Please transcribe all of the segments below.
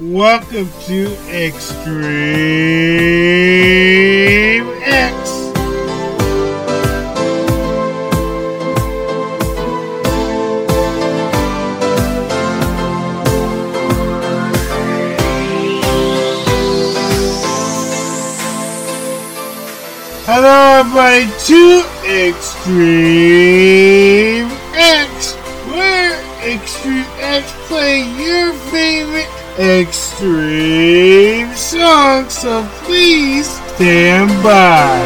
Welcome to Extreme X. Hello, everybody, to Extreme X, where Extreme X play your favorite extreme songs. So please stand by.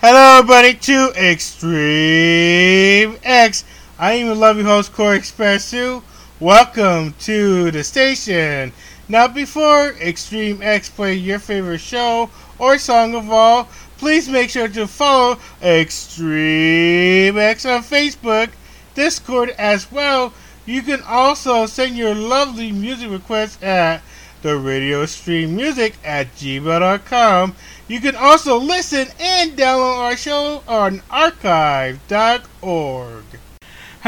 Hello, everybody, to Extreme X. I am your lovely host, Corey Expressu. Welcome to the station. Now, before Extreme X play your favorite show or song of all, please make sure to follow Extreme X on Facebook, Discord as well. You can also send your lovely music requests at the radio stream music at gmail.com. You can also listen and download our show on archive.org.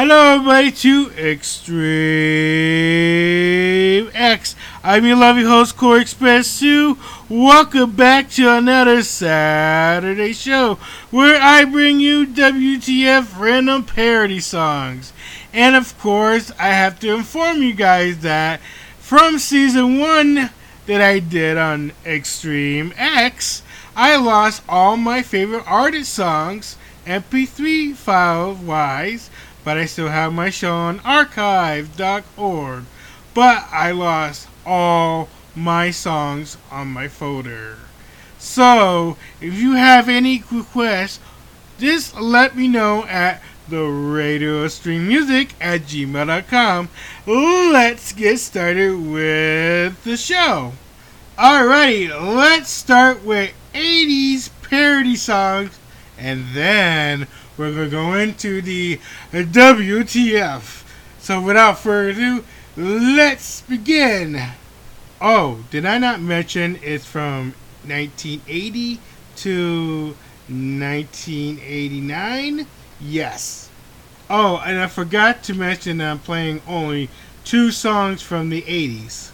Hello, everybody, to Extreme X. I'm your lovely host, Corey Expressu. Welcome back to another Saturday show where I bring you WTF random parody songs. And of course, I have to inform you guys that from season one that I did on Extreme X, I lost all my favorite artist songs, MP3 file wise but I still have my show on archive.org. But I lost all my songs on my folder. So, if you have any requests, just let me know at the radio stream music at gmail.com. Let's get started with the show. Alrighty, let's start with 80s parody songs and then we're going to go into the WTF. So without further ado, let's begin. Oh, did I not mention it's from 1980 to 1989? Yes. Oh, and I forgot to mention I'm playing only two songs from the 80s.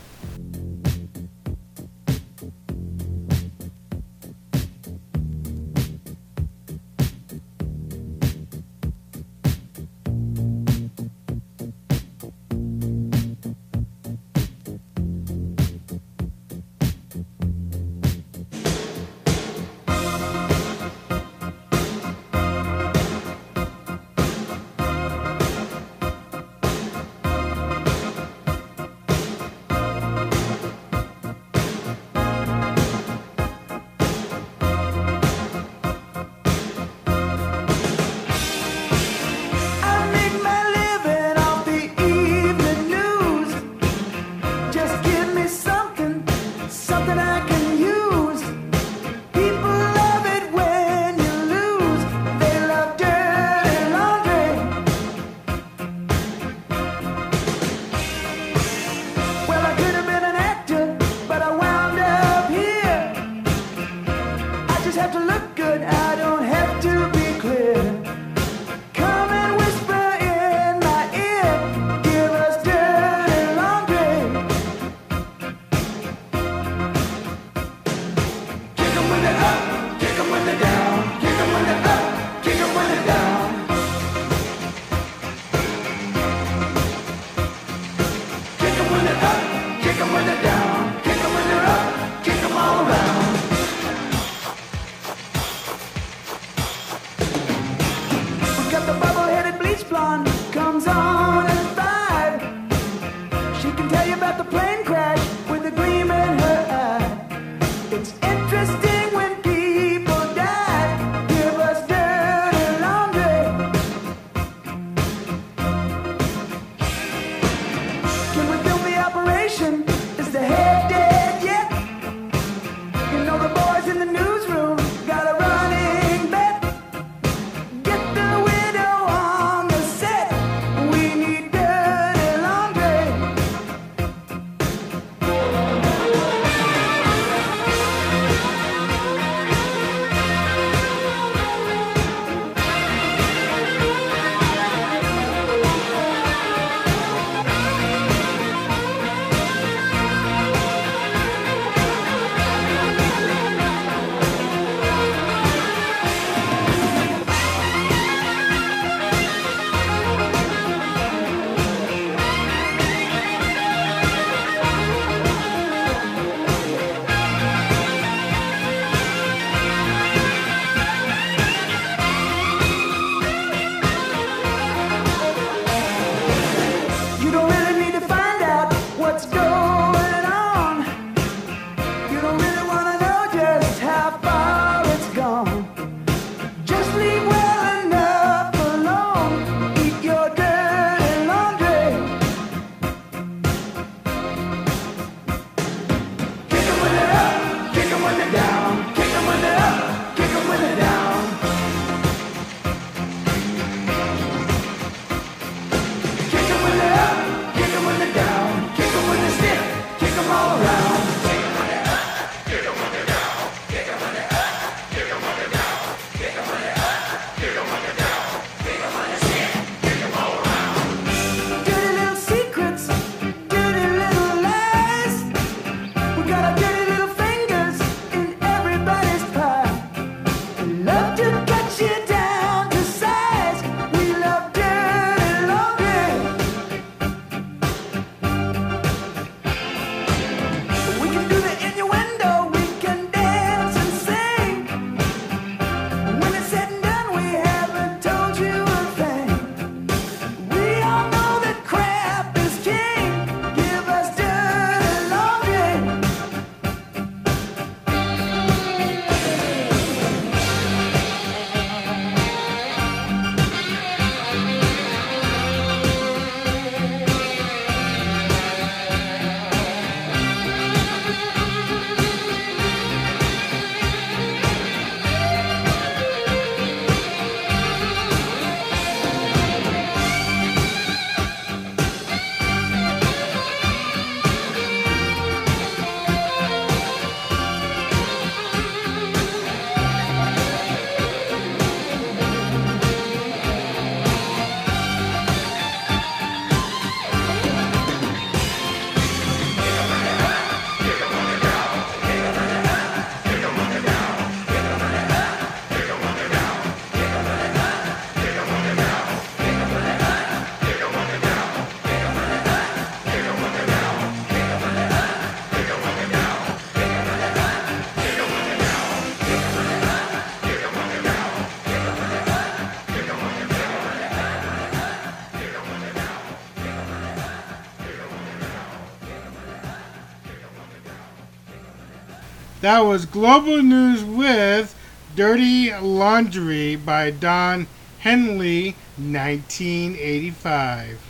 That was Global News with Dirty Laundry by Don Henley, 1985.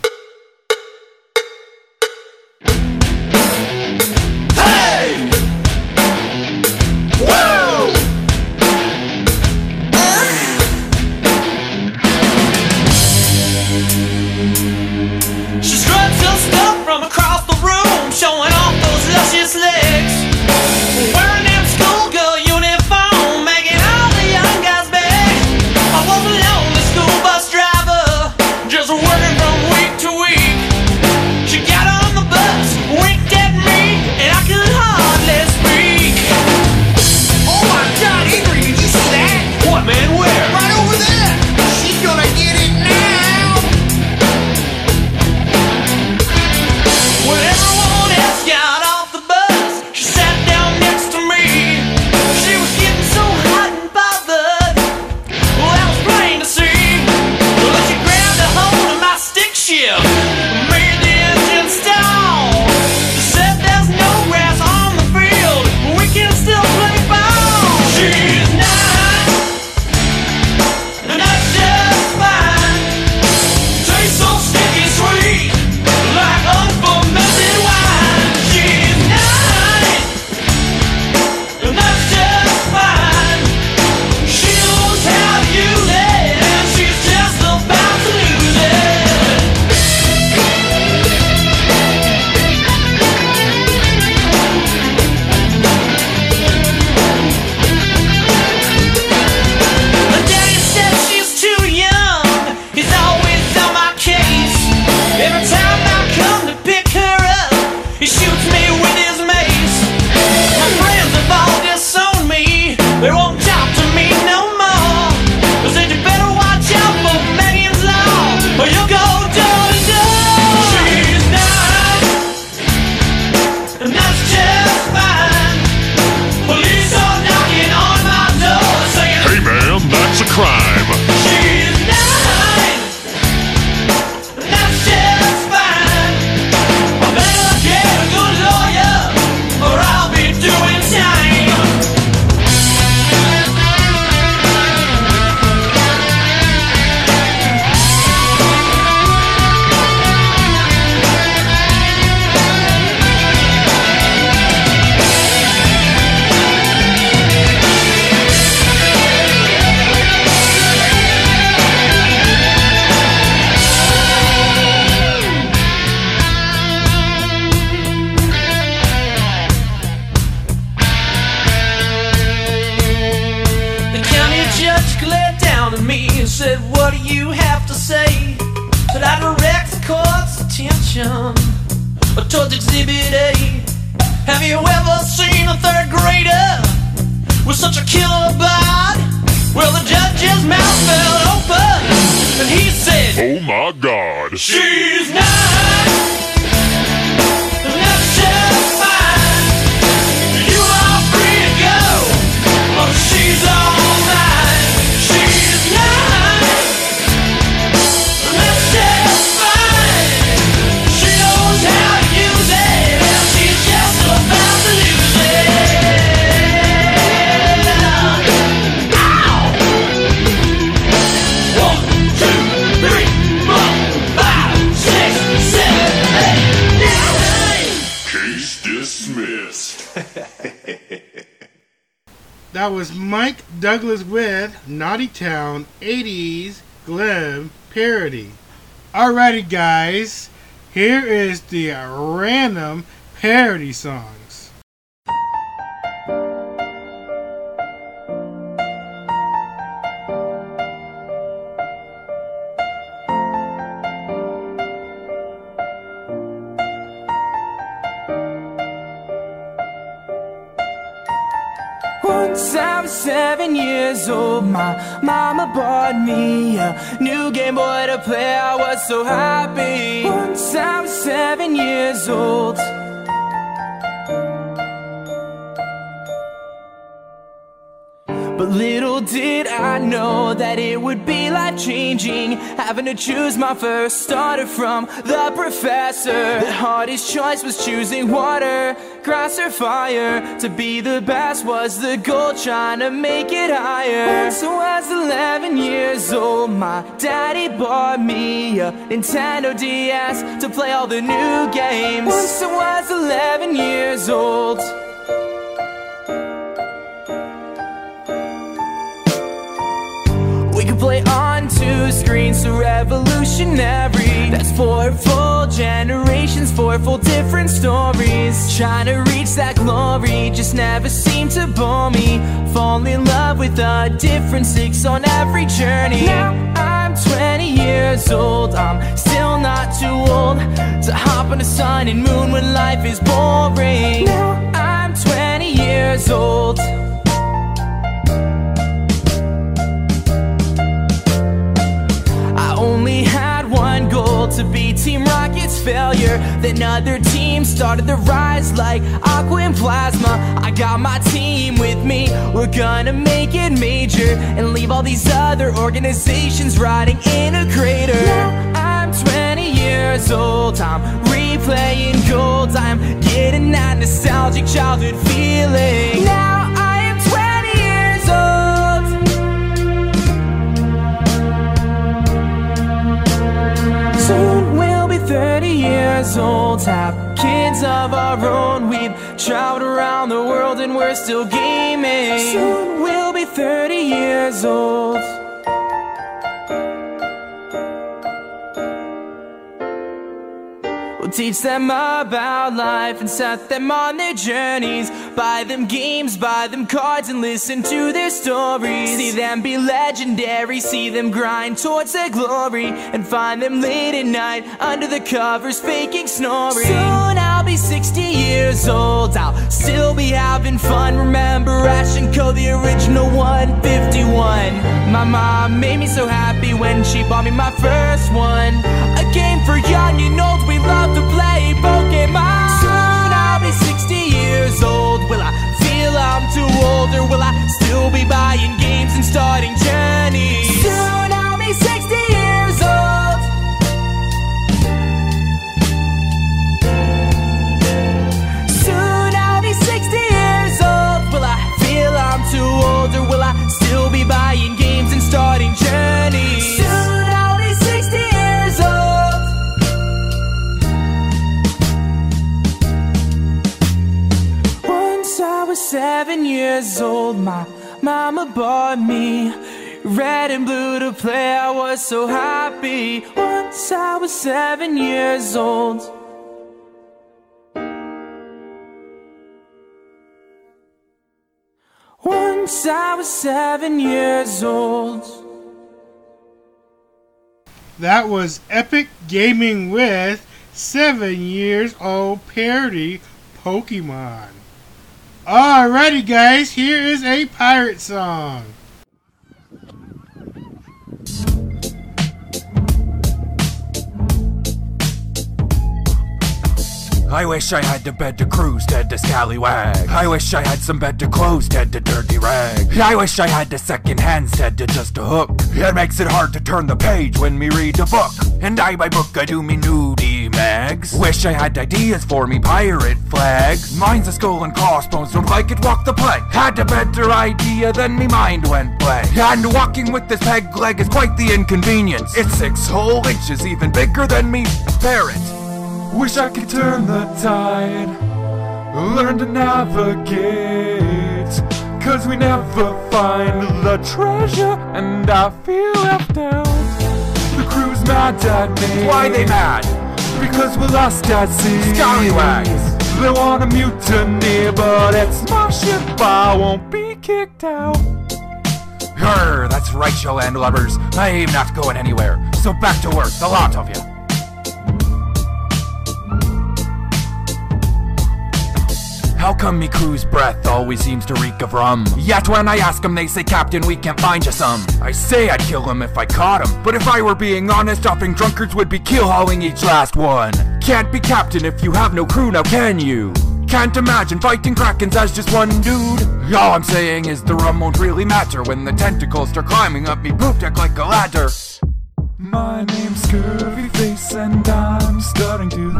11 years old, my mama bought me a new Game Boy to play. I was so happy. Once I was seven years old. But Little did I know that it would be life changing. Having to choose my first starter from the professor. The hardest choice was choosing water, grass, or fire. To be the best was the goal, trying to make it higher. So I was 11 years old, my daddy bought me a Nintendo DS to play all the new games. Once I was 11 years old. We could play on two screens, so revolutionary. That's four full generations, four full different stories. Trying to reach that glory just never seemed to bore me. Fall in love with a different six on every journey. Now I'm 20 years old, I'm still not too old to hop on the sun and moon when life is boring. Now I'm 20 years old. To be Team Rocket's failure. Then other teams started to rise like Aqua and Plasma. I got my team with me. We're gonna make it major and leave all these other organizations rotting in a crater. Now I'm 20 years old. I'm replaying gold. I'm getting that nostalgic childhood feeling. Now 30 years old, have kids of our own. We've traveled around the world and we're still gaming. Soon we'll be 30 years old. Teach them about life and set them on their journeys. Buy them games, buy them cards, and listen to their stories. See them be legendary, see them grind towards their glory, and find them late at night under the covers faking snoring. Soon I'll be 60 years old, I'll still be having fun. Remember Ash and Co, the original 151. My mom made me so happy when she bought me my first one. A game for young and old, we love play Pokemon. Soon I'll be 60 years old. Will I feel I'm too old, or will I still be buying games and starting journeys? Soon I'll be 60 old, my mama bought me red and blue to play. I was so happy. Once I was seven years old. Once I was seven years old. That was Epic Gaming with 7 years old parody Pokemon. Alrighty, guys, here is a pirate song. I wish I had the bed to cruise, dead to scallywag. I wish I had some bed to clothes, dead to dirty rag. I wish I had the second hand, dead to just a hook. It makes it hard to turn the page when me read a book. And I by book I do me nudie mags. Wish I had ideas for me pirate flags. Mine's a skull and crossbones, don't like it, walk the plank. Had a better idea, then me mind went blank. And walking with this peg leg is quite the inconvenience. It's six whole inches, even bigger than me parrot. Wish I could turn the tide, learn to navigate. Cause we never find the treasure, and I feel left out. The crew's mad at me. Why they mad? Because we're lost at sea. Scallywags. They want a mutiny, but it's my ship. I won't be kicked out. Grr, that's right, you land lubbers. I'm not going anywhere. So back to work, the lot of you. How come me crew's breath always seems to reek of rum? Yet when I ask ask 'em, they say, Captain, we can't find you some. I say I'd kill 'em if I caught 'em, but if I were being honest, often drunkards would be keel hauling each last one. Can't be captain if you have no crew, now can you? Can't imagine fighting krakens as just one dude. All I'm saying is the rum won't really matter when the tentacles start climbing up me poop deck like a ladder. My name's Scurvy Face, and I'm starting to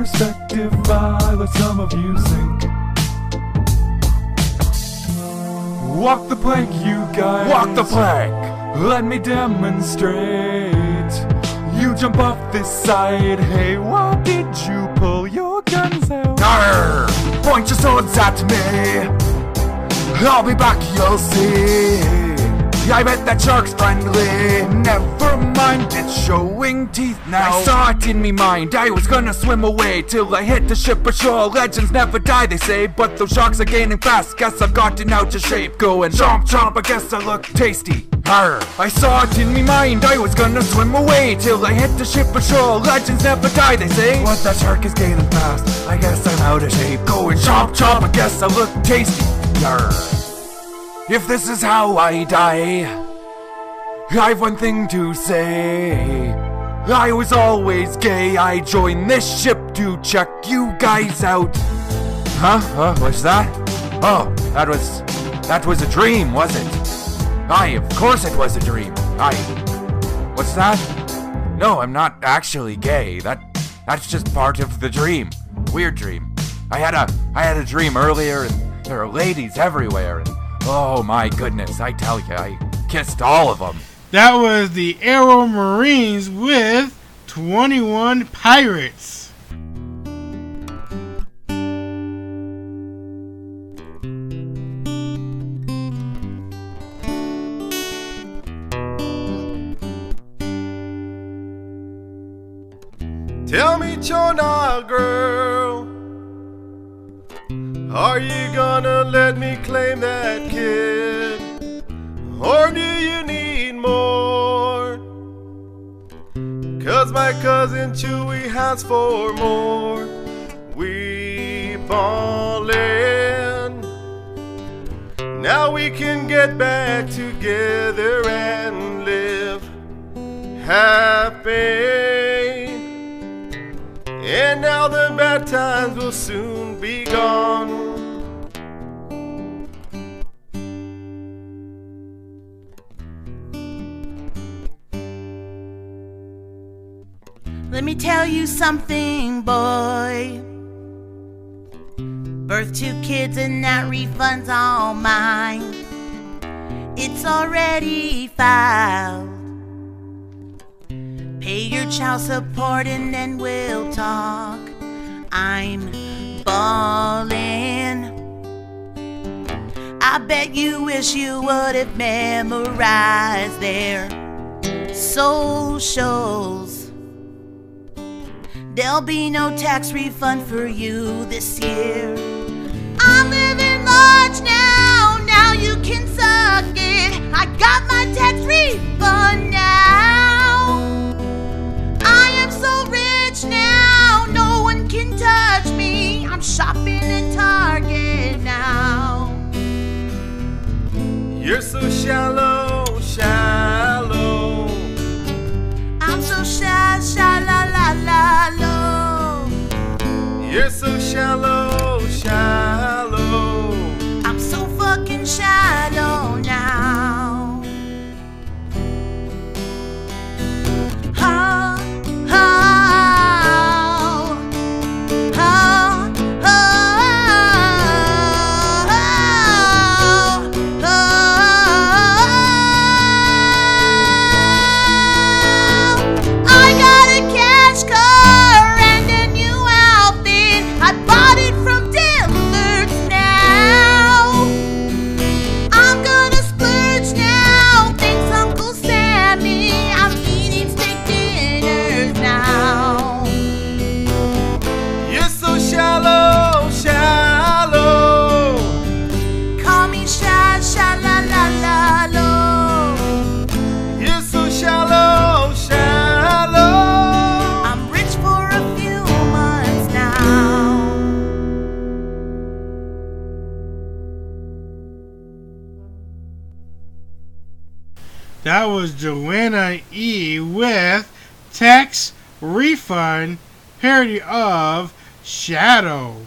your respect if I let some of you sink. Walk the plank, you guys. Walk the plank. Let me demonstrate. You jump off this side. Hey, what did you pull your guns out? Arr! Point your swords at me. I'll be back, you'll see. I bet that shark's friendly. Never mind, it's showing teeth now. I saw it in me mind. I was gonna swim away till I hit the ship ashore. Legends never die, they say, but those sharks are gaining fast. Guess I've gotten out of shape. Going chomp chomp, I guess I look tasty. Arr. I saw it in me mind. I was gonna swim away till I hit the ship ashore. Legends never die, they say. But that shark is gaining fast. I guess I'm out of shape. Going chomp chomp, I guess I look tasty. Arr. If this is how I die, I've one thing to say. I was always gay. I joined this ship to check you guys out. Huh? Huh? What's that? Oh, that was that was a dream, was it? Aye, of course it was a dream. I. What's that? No, I'm not actually gay. That that's just part of the dream. Weird dream. I had a I had a dream earlier and there are ladies everywhere and Oh my goodness, I tell you, I kissed all of them. That was the Aero Marines with 21 Pirates. Tell me, Chona girl, are you gonna let me claim that kid? Or do you need more? Cause my cousin Chewy has four more. We ballin'. Now we can get back together and live happy. And now the bad times will soon be gone. Let me tell you something, boy. Birth two kids and that refund's all mine. It's already filed. Pay your child support and then we'll talk. I'm ballin'. I bet you wish you would have memorized their socials. There'll be no tax refund for you this year. I'm living large now, now you can suck it. I got my tax refund now. I am so rich now, no one can touch me. I'm shopping at Target now. You're so shallow, shallow. I'm so shy, shy, la la la low. You're so shallow, shallow. Joanna E. with Tax Refund parody of Shallow.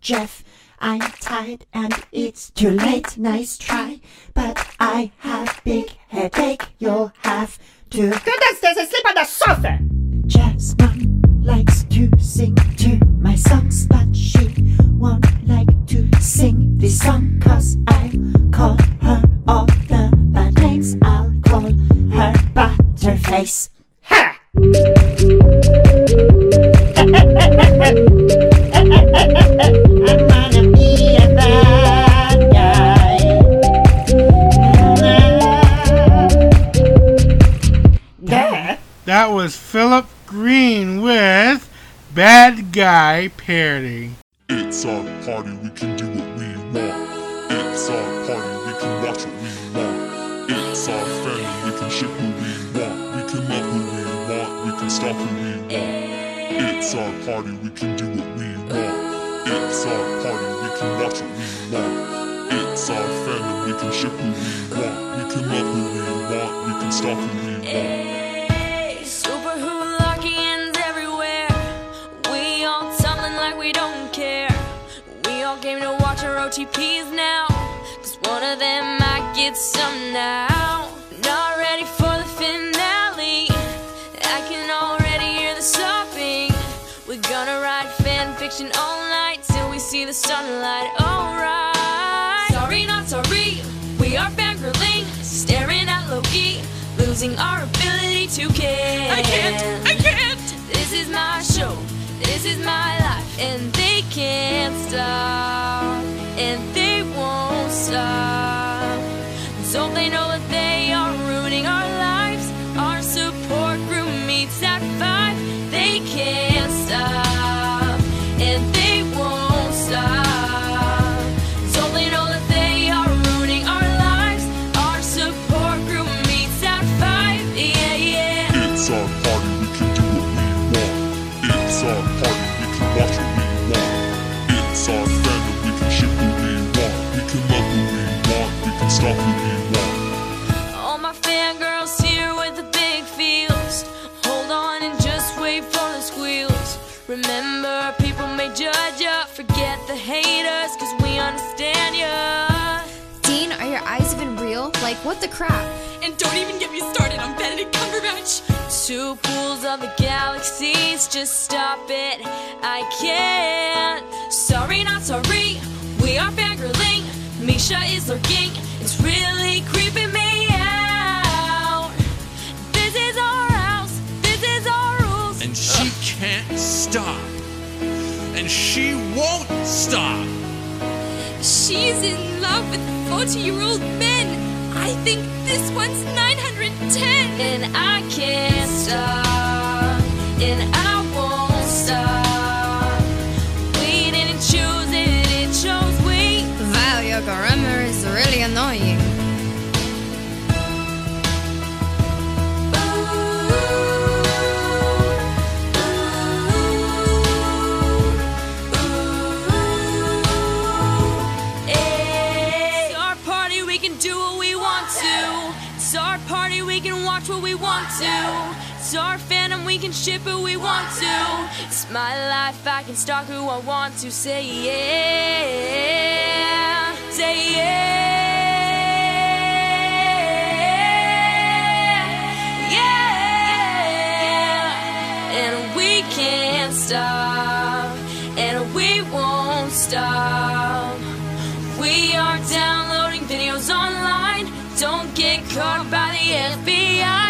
Jeff. I'm tired and it's too late. Nice try, but I have big headache. You'll have to go downstairs and sleep on the sofa. Jeff's mom likes to party, we can do what we want. It's our party, we can watch what we want. It's our family, we can ship who we want. We can love who we want, we can stop who we want. It's our party, we can do what we want. It's our party, we can watch what we want. It's our family, we can ship who we want. We can love who we want, we can stop who we want. OTPs now. Cause one of them might get some now. Not ready for the finale. I can already hear the sobbing. We're gonna write fan fiction all night till we see the sunlight. Alright. Sorry, not sorry. We are fangirling, staring at Loki, losing our ability to care. I can't, I can't. This is my show, this is my life, and they can't stop, and they won't stop. So they know what the crap? And don't even get me started on Benedict Cumberbatch. Two pools of the galaxies, just stop it. I can't. Sorry, not sorry. We are fangirling. Misha is lurking. It's really creeping me out. This is our house. This is our rules. and she can't stop. And she won't stop. She's in love with 40 year old men. I think this one's 910. And I can't stop. And I won't stop. We didn't choose it, it chose we. Wow, your grammar is really annoying. our fandom, we can ship who we want to. It's my life, I can stalk who I want to. Say yeah, say yeah. yeah. And we can't stop, and we won't stop. We are downloading videos online. Don't get caught by the FBI.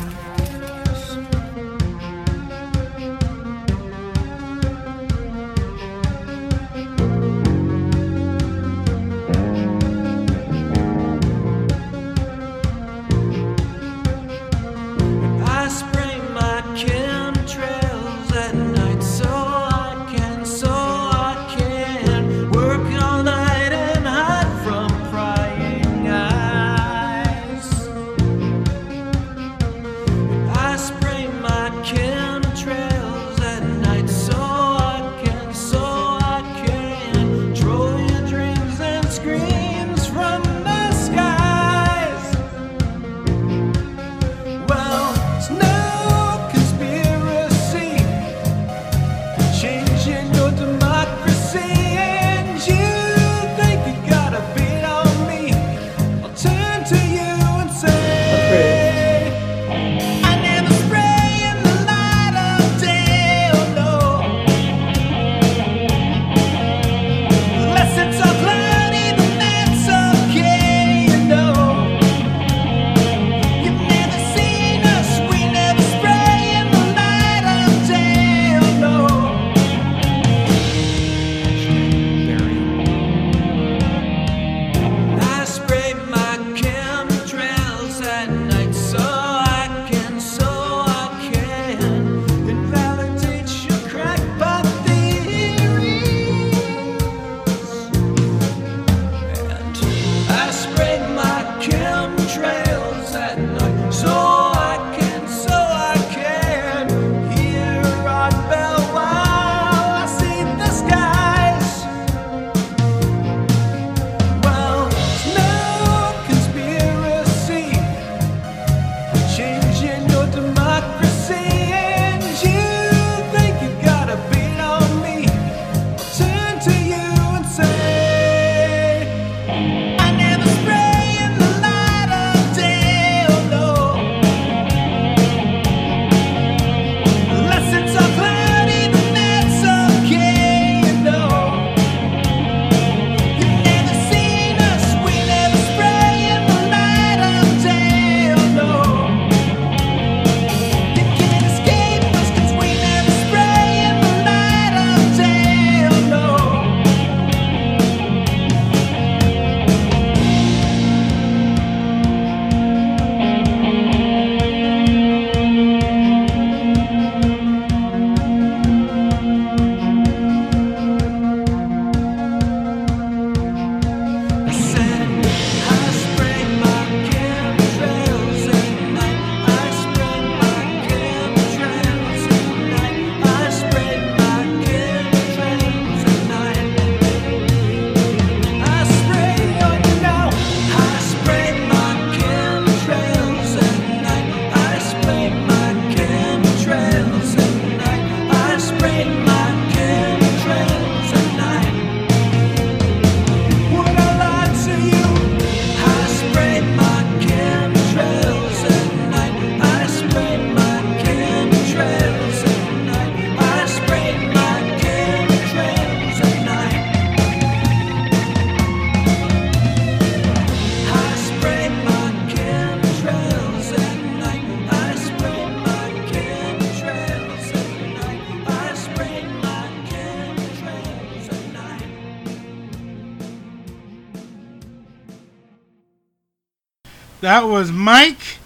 That was Mike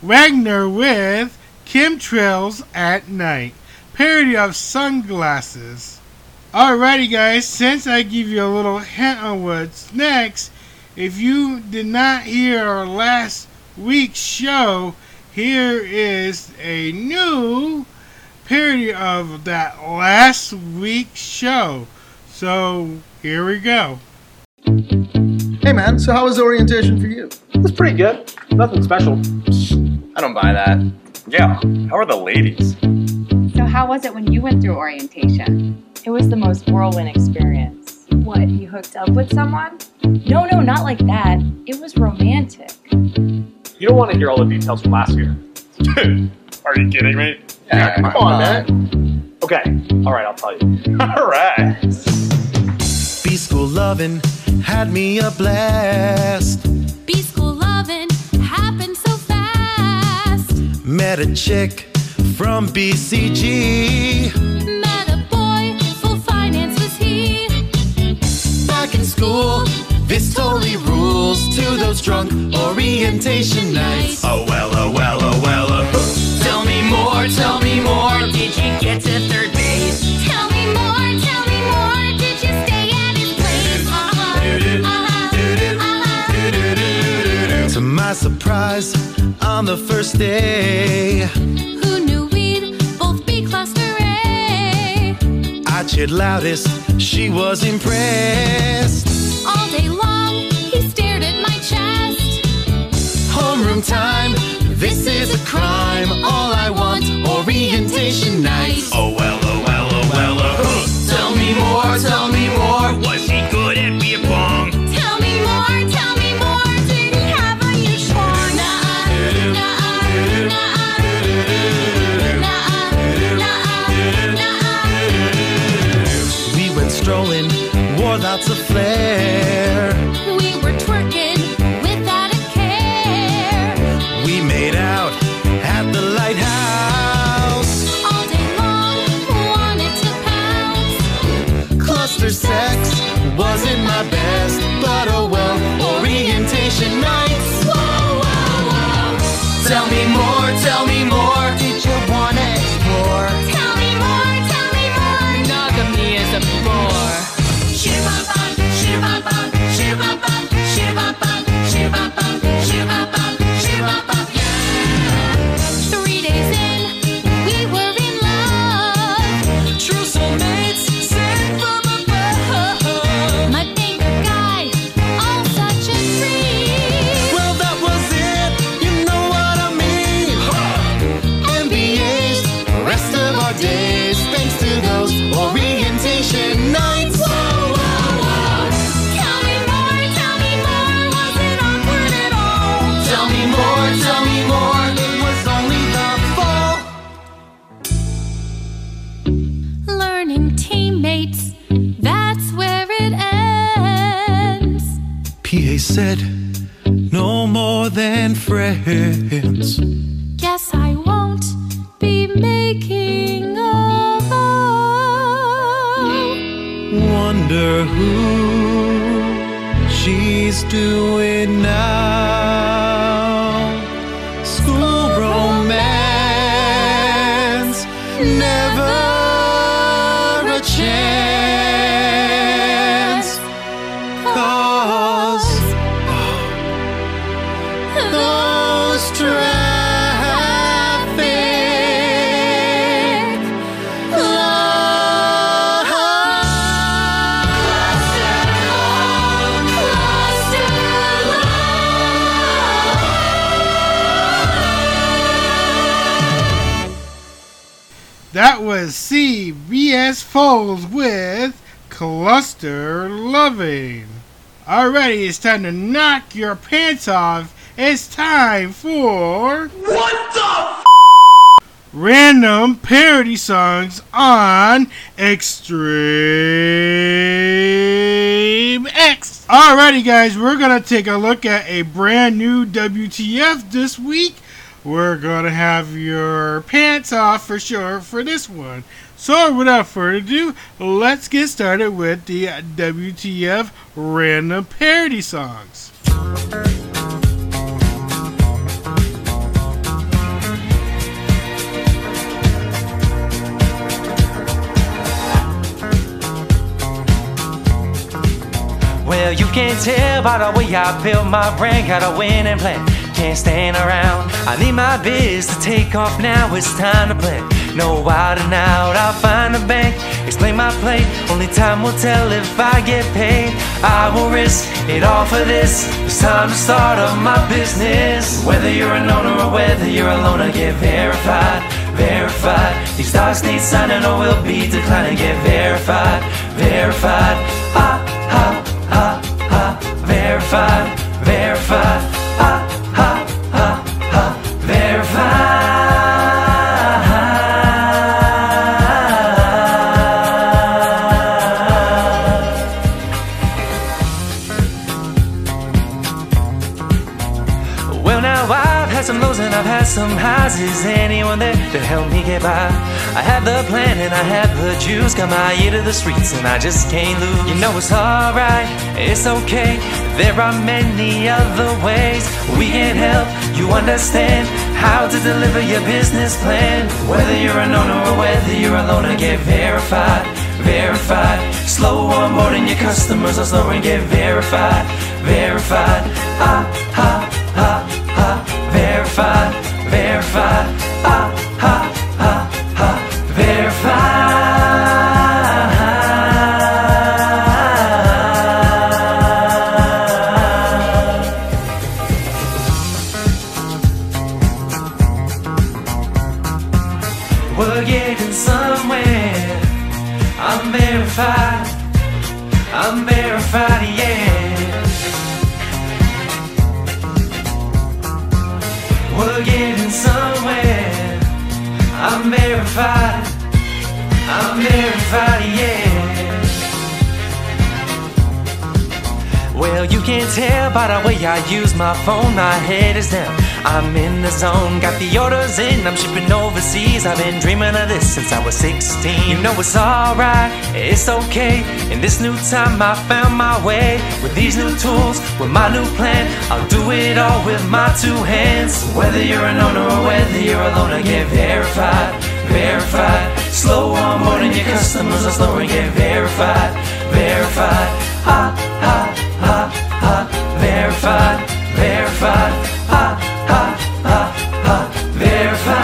Wagner with Chemtrails at Night, parody of sunglasses. Alrighty, guys, since I give you a little hint on what's next, if you did not hear our last week's show, here is a new parody of that last week's show. So here we go. Hey man, so how was orientation for you? It was pretty good. Nothing special. I don't buy that. Yeah, how are the ladies? So, how was it when you went through orientation? It was the most whirlwind experience. What, you hooked up with someone? No, no, not like that. It was romantic. You don't want to hear all the details from last year. Are you kidding me? Yeah, come, on, man. Okay, alright, I'll tell you. Alright. B school loving had me a blast. B school loving happened so fast. Met a chick from BCG. Met a boy, full finance was he. Back in school, this totally rules to those drunk orientation nights. Oh well, oh well, oh well, oh. Tell me more, tell me more. Did you surprise, on the first day, Who knew we'd both be cluster A? I cheered loudest, she was impressed. All day long, he stared at my chest. Homeroom time, this is a crime. All I want, your pants off. It's time for. What the f- Random parody songs on Extreme X. Alrighty, guys, we're gonna take a look at a brand new WTF this week. We're gonna have your pants off for sure for this one. So, without further ado, let's get started with the WTF random parody songs. Well, you can't tell by the way I built my brain, got a winning plan. Can't stand around. I need my biz to take off now. It's time to play. No out and out. I'll find a bank explain my play. Only time will tell if I get paid. I will risk it all for this. It's time to start up my business. Whether you're an owner or whether you're a loner, get verified, verified. These stocks need signing or we'll be declining. Get verified, verified. Ha ha ha ha. Verified, verified. Is anyone there to help me get by? I had the plan and I had the juice. Got my ear to the streets and I just can't lose. You know it's alright, it's okay. There are many other ways we can help you understand how to deliver your business plan. Whether you're an owner or whether you're a loner, get verified, verified. Slow onboarding your customers are slow and get verified, verified. Ha ha ha ha. Verified, verified. Can't tell by the way I use my phone. My head is down. I'm in the zone. Got the orders in. I'm shipping overseas. I've been dreaming of this since I was 16. You know it's alright. It's okay. In this new time, I found my way. With these new tools, with my new plan, I'll do it all with my two hands. Whether you're an owner or whether you're a loner, get verified, verified. Slow onboarding your customers, are slow and get verified, verified. Verified, verified. Ha ha ha ha. Verified.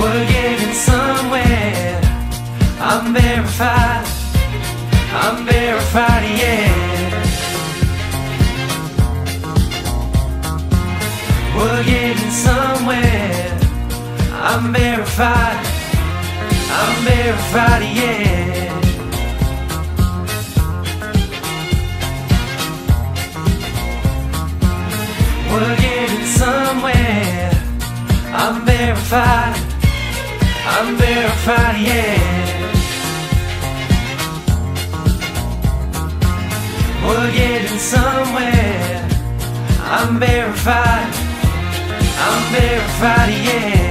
We're getting somewhere. I'm verified. I'm verified, yeah. We're getting somewhere. I'm verified. I'm verified, yeah. We're getting somewhere. I'm verified. I'm verified, yeah. We're getting somewhere. I'm verified. Yeah.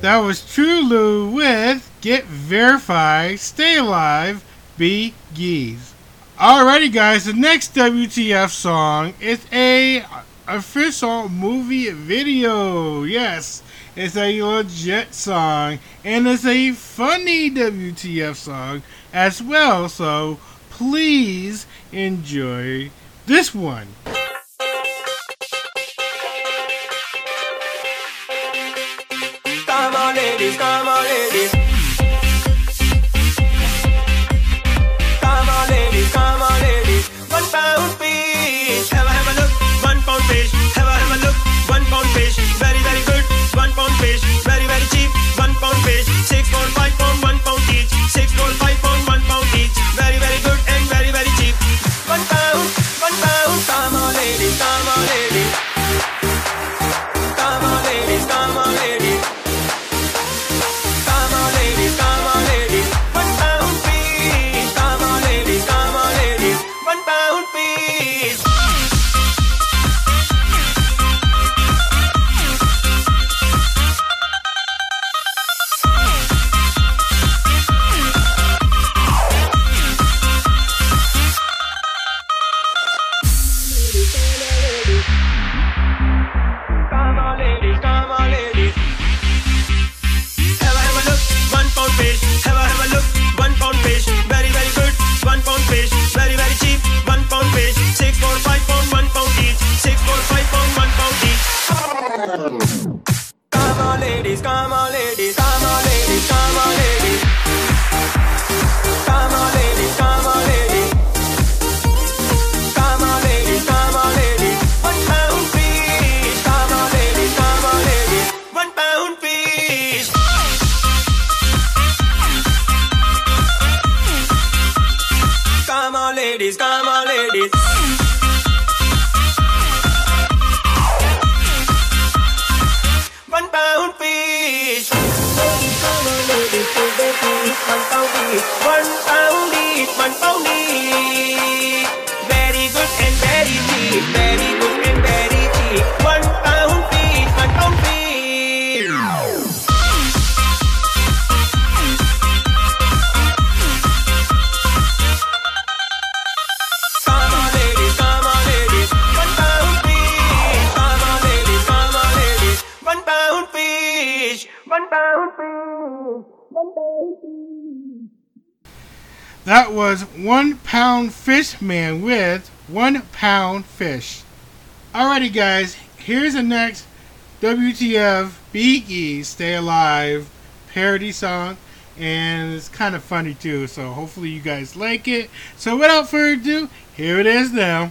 That was True Lou with Get Verified, Stay Alive, Bee Gees. Alrighty, guys, the next WTF song is a official movie video. Yes, it's a legit song, and it's a funny WTF song as well. So please enjoy this one. Come on, ladies, come on, ladies. Come on, ladies, come on, ladies. One pound fish. Have a have a look. One pound fish. Have a have a look. One pound fish. Very very good. One pound fish. Very very cheap. One pound fish. Six pound, five pound, one pound each. Six pound, five one only. Very good and very deep, very That was one pound fish man with one pound fish. Alrighty, guys, here's the next WTF Biggie Stay Alive parody song, and it's kind of funny too, so hopefully you guys like it. So, without further ado, here it is now.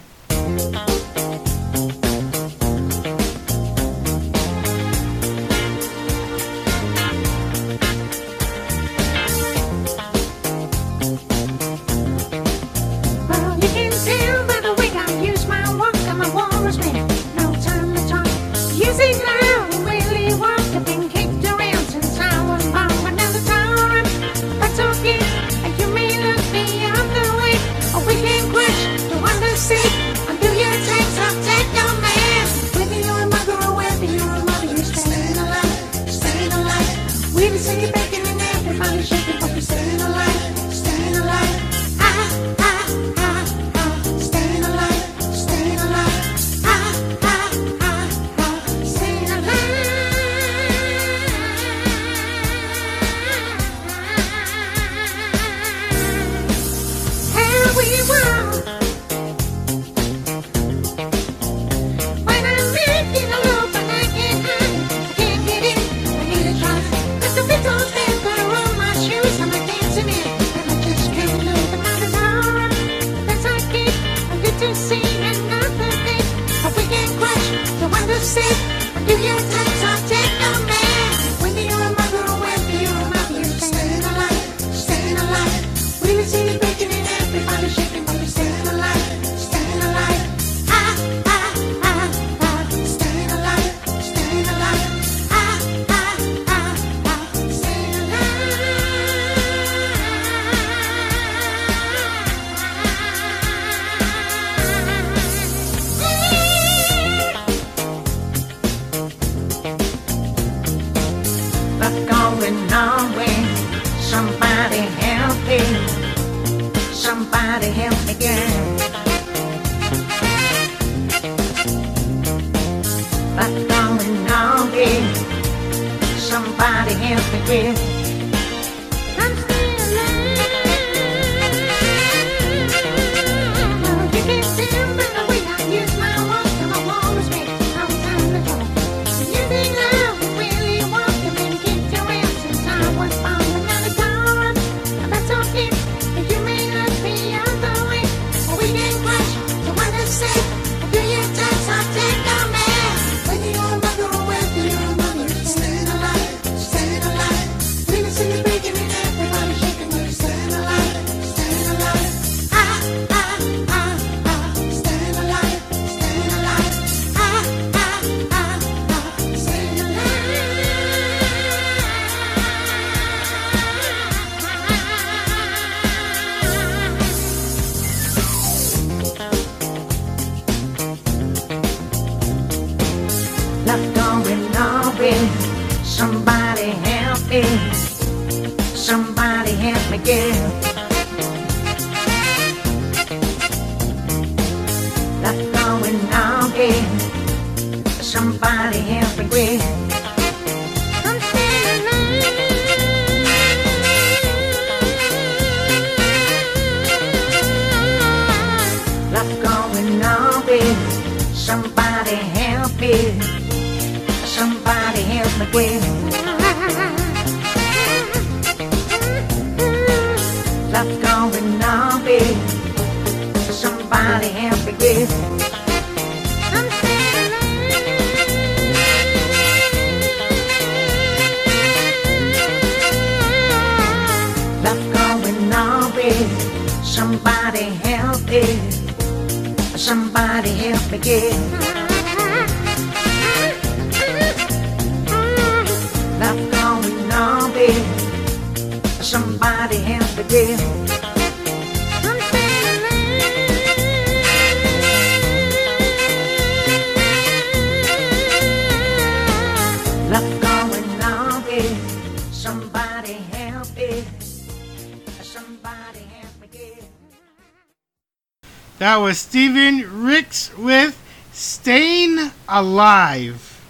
live.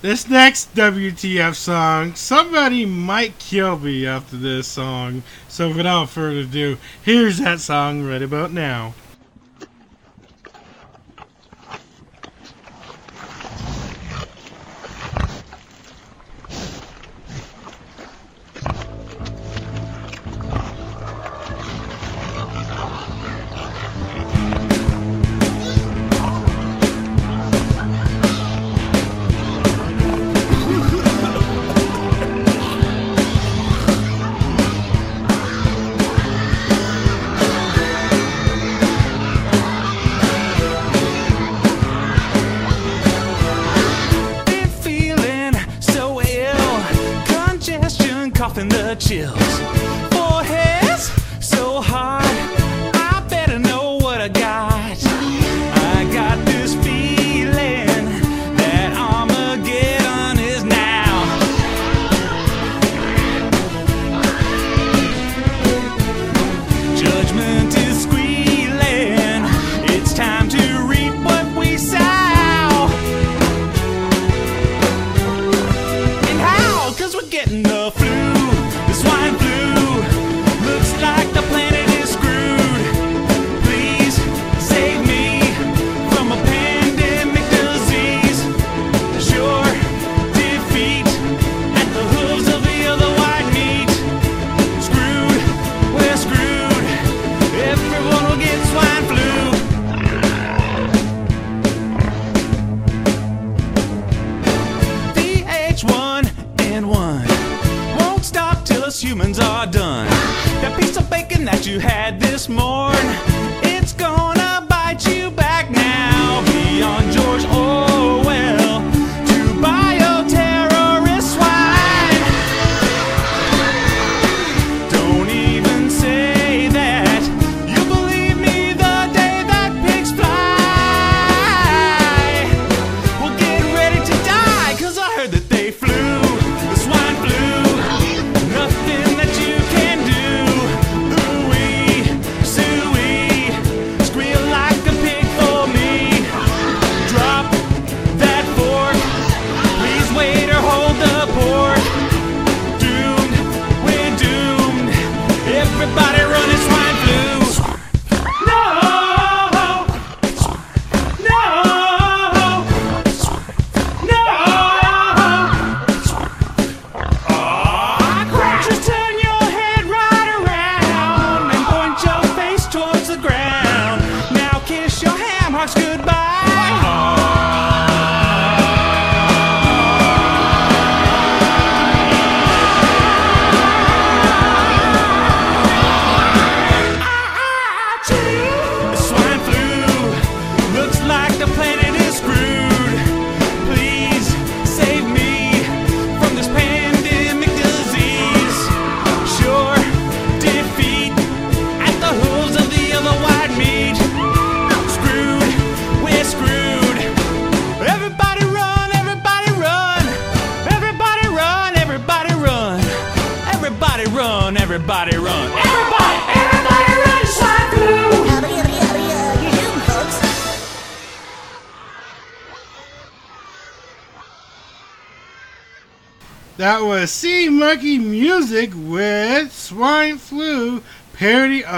This next WTF song, somebody might kill me after this song. So without further ado, here's that song right about now.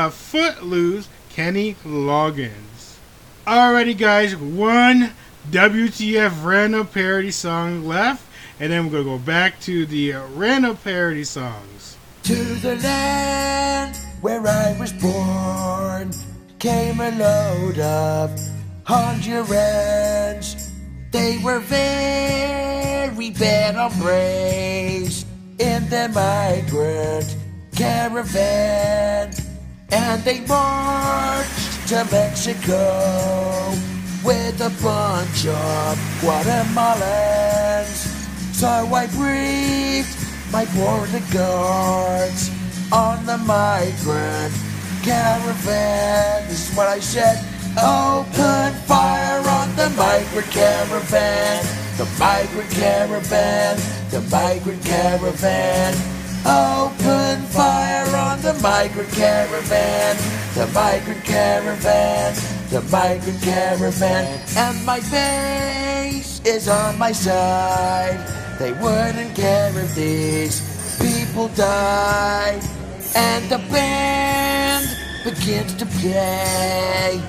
have Footloose Kenny Loggins. Alrighty, guys, one WTF random parody song left, and then we're gonna go back to the random parody songs. To the land where I was born came a load of Hondurans. They were very bad on brains in the migrant caravan. And they marched to Mexico with a bunch of Guatemalans. So I briefed my border guards on the migrant caravan. This is what I said. Open fire on the migrant caravan. The migrant caravan. The migrant caravan. Open fire the migrant caravan. The migrant caravan. The migrant caravan. And my base is on my side. They wouldn't care if these people died. And the band begins to play.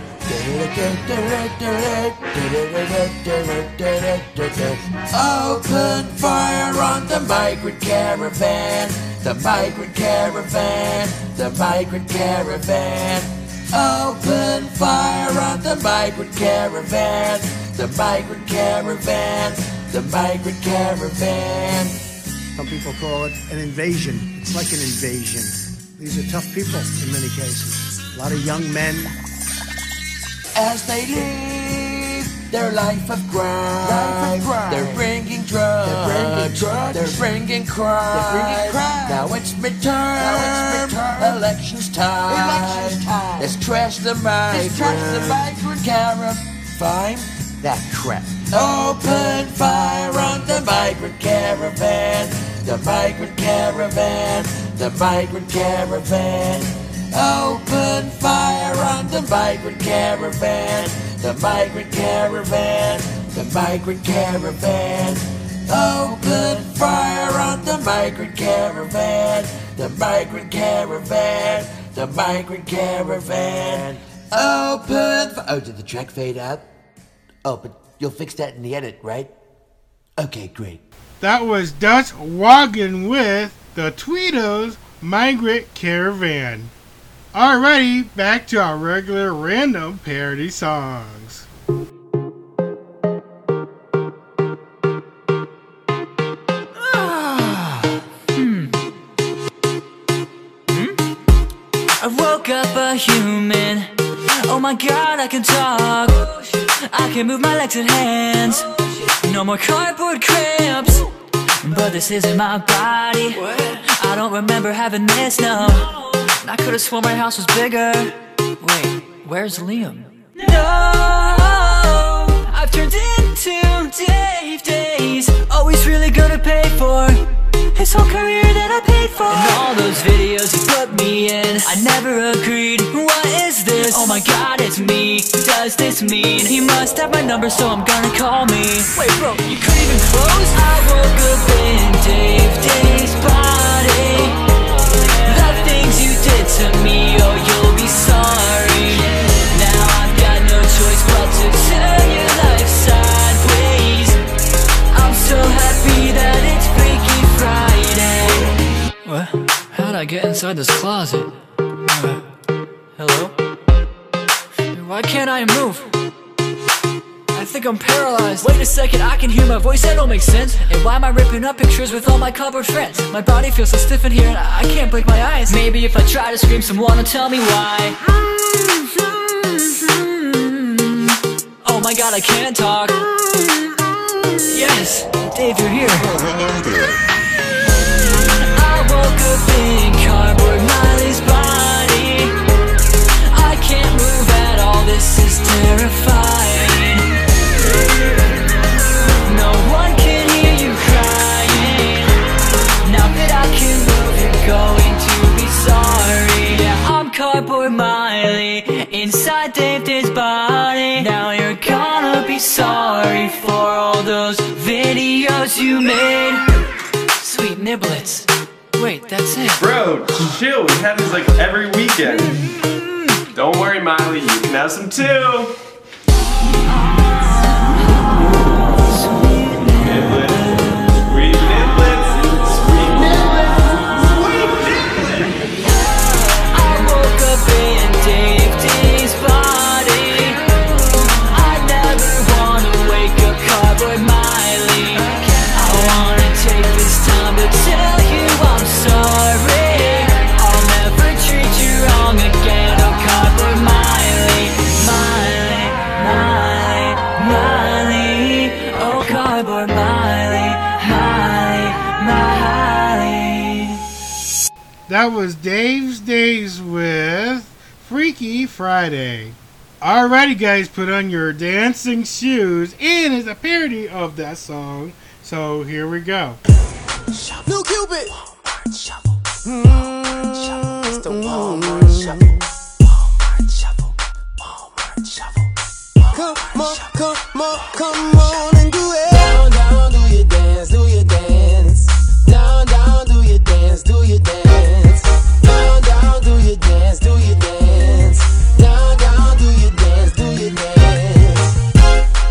Open fire on the migrant caravan, the migrant caravan, the migrant caravan. Open fire on the migrant caravan, the migrant caravan, the migrant caravan. Some people call it an invasion. It's like an invasion. These are tough people in many cases. A lot of young men. As they live their life of crime, they're bringing drugs, they're bringing drugs, they're bringing crime. They're bringing crime. Now it's midterm, now it's midterm. elections time. Elections time. Let's trash the migrant, Let's trash the migrant caravan. Fine, that crap. Open fire on the migrant caravan, the migrant caravan, the migrant caravan. Open fire on the migrant caravan, the migrant caravan, the migrant caravan. Oh, Open fire on the migrant caravan, the migrant caravan, the migrant caravan. Open. Fi- oh, did the track fade out? Oh, but you'll fix that in the edit, right? Okay, great. That was Dutch Wagon with the Tweedos Migrant Caravan. Alrighty, back to our regular random parody songs. Ah, hmm. Hmm? I woke up a human. Oh my god, I can talk. I can move my legs and hands. No more cardboard cramps. But this isn't my body. I don't remember having this, no. I could have sworn my house was bigger. Wait, where's Liam? No, I've turned into Dave Days. Always really good to pay for. His whole career that I paid for. And all those videos he put me in. I never agreed. What is this? Oh my god, it's me. Does this mean he must have my number, so I'm gonna call me? Wait, bro, you couldn't even close? I woke up in Dave Days' body. To me, oh, you'll be sorry. Now I've got no choice but to turn your life sideways. I'm so happy that it's Freaky Friday. What? How'd I get inside this closet? Uh, hello? Why can't I move? Think I'm paralyzed. Wait a second, I can hear my voice, that don't make sense. And why am I ripping up pictures with all my cardboard friends? My body feels so stiff in here and I I can't blink my eyes. Maybe if I try to scream, someone will tell me why. Oh my god, I can't talk. Yes, Dave, you're here. I woke up in cardboard Miley's body. I can't move at all, this is terrifying. Cardboard Miley inside Dave Days' body. Now you're gonna be sorry for all those videos you made. Sweet niblets. Wait, that's it. Bro, chill. We have this like every weekend. Mm-hmm. Don't worry, Miley. You can have some too. That was Dave's Days with Freaky Friday. Alrighty, guys, put on your dancing shoes, and it's a parody of that song. So here we go. New Cupid. Mm, it's the Walmart shuffle. Come on, come on, come on and do it. Down, down, do your dance, do your dance. Down, down, do your dance, do your dance. Your dance, do your dance. Down, down, do your dance, do your dance.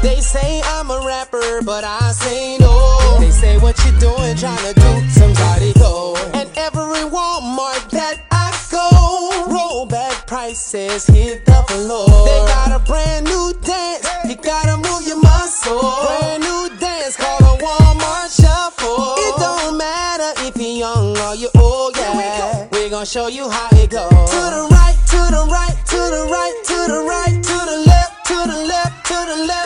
They say I'm a rapper, but I say no. They say what you doing, trying to do somebody go. And every Walmart that I go, roll back prices hit the floor. They got a brand new dance, you gotta move your muscle. Brand new dance called a Walmart shuffle. It don't matter if you're young or you're old, yeah. We gon' show you how goes. To the right, to the right, to the right, to the right, to the left, to the left, to the left,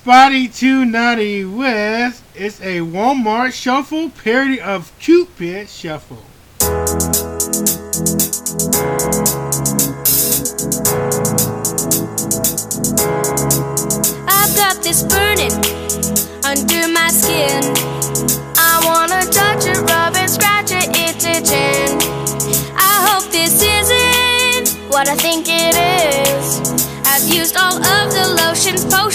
Spotty 290 with It's a Walmart Shuffle parody of Cupid Shuffle. I've got this burning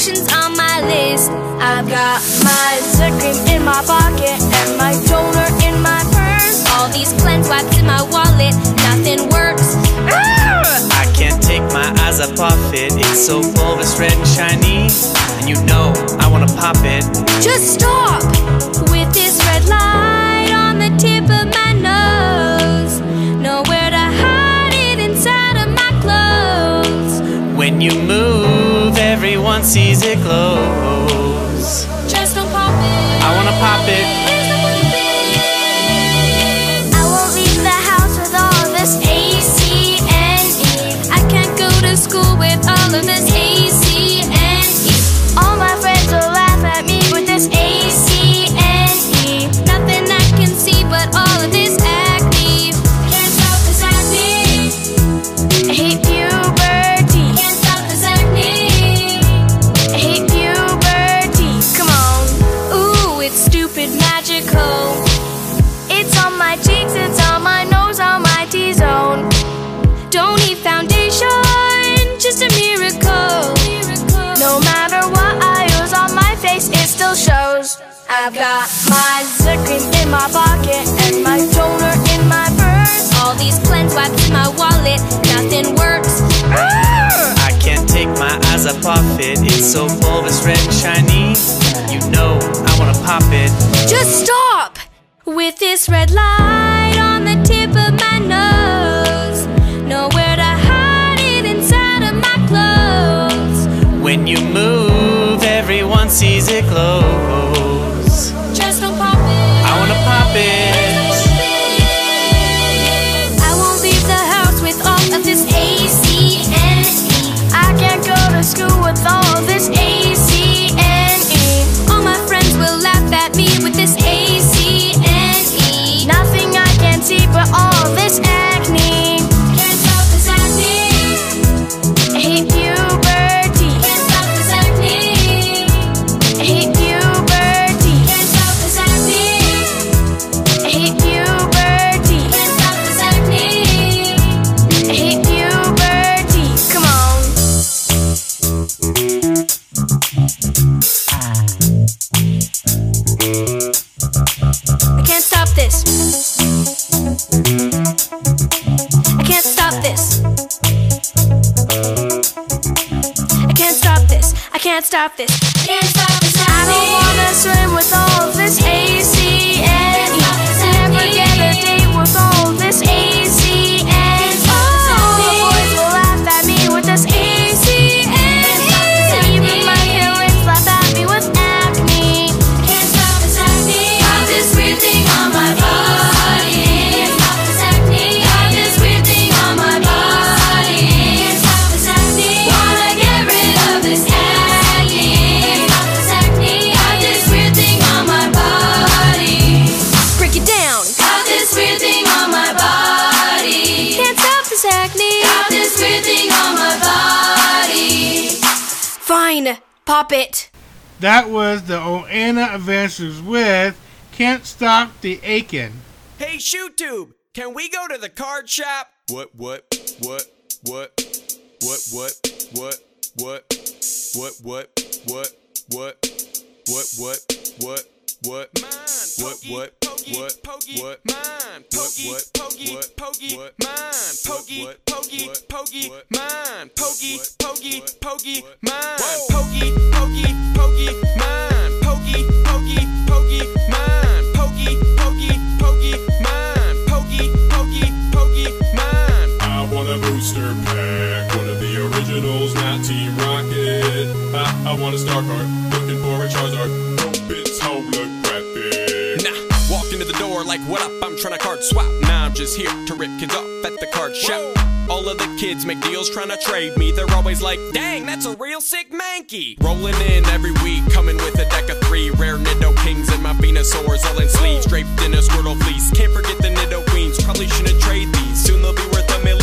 lotions, potions on my list. I've got my zit cream in my pocket and my toner in my purse. All these cleanse wipes in my wallet, nothing works. Ah! I can't take my eyes up off it. It's so fulvous, red and shiny. And you know I wanna pop it. Just stop with this red light on the tip of my nose. Nowhere to hide it inside of my clothes. When you move, everyone sees it glows. Just don't pop it. I wanna pop it. My pocket and my toner in my purse. All these cleanse wipes in my wallet, nothing works. I can't take my eyes up off it. It's so bulbous, red and shiny. You know I wanna pop it. Just stop! With this red light on the tip of my nose, nowhere to hide it inside of my clothes. When you move, everyone sees it glows. Can't stop this. Can't stop this. I don't wanna Pop it. That was the Oana Adventures with Can't Stop the Aching. Hey, ShoeTube, can we go to the card shop? What, what, what, what, what, what, what, what, what, what, what, what, what, what, what, what, what, what, what, what, mine, pokey, pokey, pokey, mine, pokey, pokey, pokey, mine, pokey, pokey, pokey, mine, pokey, pokey, pokey, mine, pokey, pokey, pokey, mine, pokey, pokey, pokey, mine, pokey, pokey, pokey, mine. I want a booster pack, one of the originals, not Team Rocket. I, I want a star card, looking for a Charizard. Like, what up? I'm trying to card swap. Nah, I'm just here to rip kids off at the card shop. All of the kids make deals trying to trade me. They're always like, dang, that's a real sick Mankey. Rolling in every week, coming with a deck of three rare Nido Kings and my Venusaurs all in sleeves, draped in a Squirtle fleece. Can't forget the Nidoqueens. Probably shouldn't trade these. Soon they'll be worth a mill each. Psh.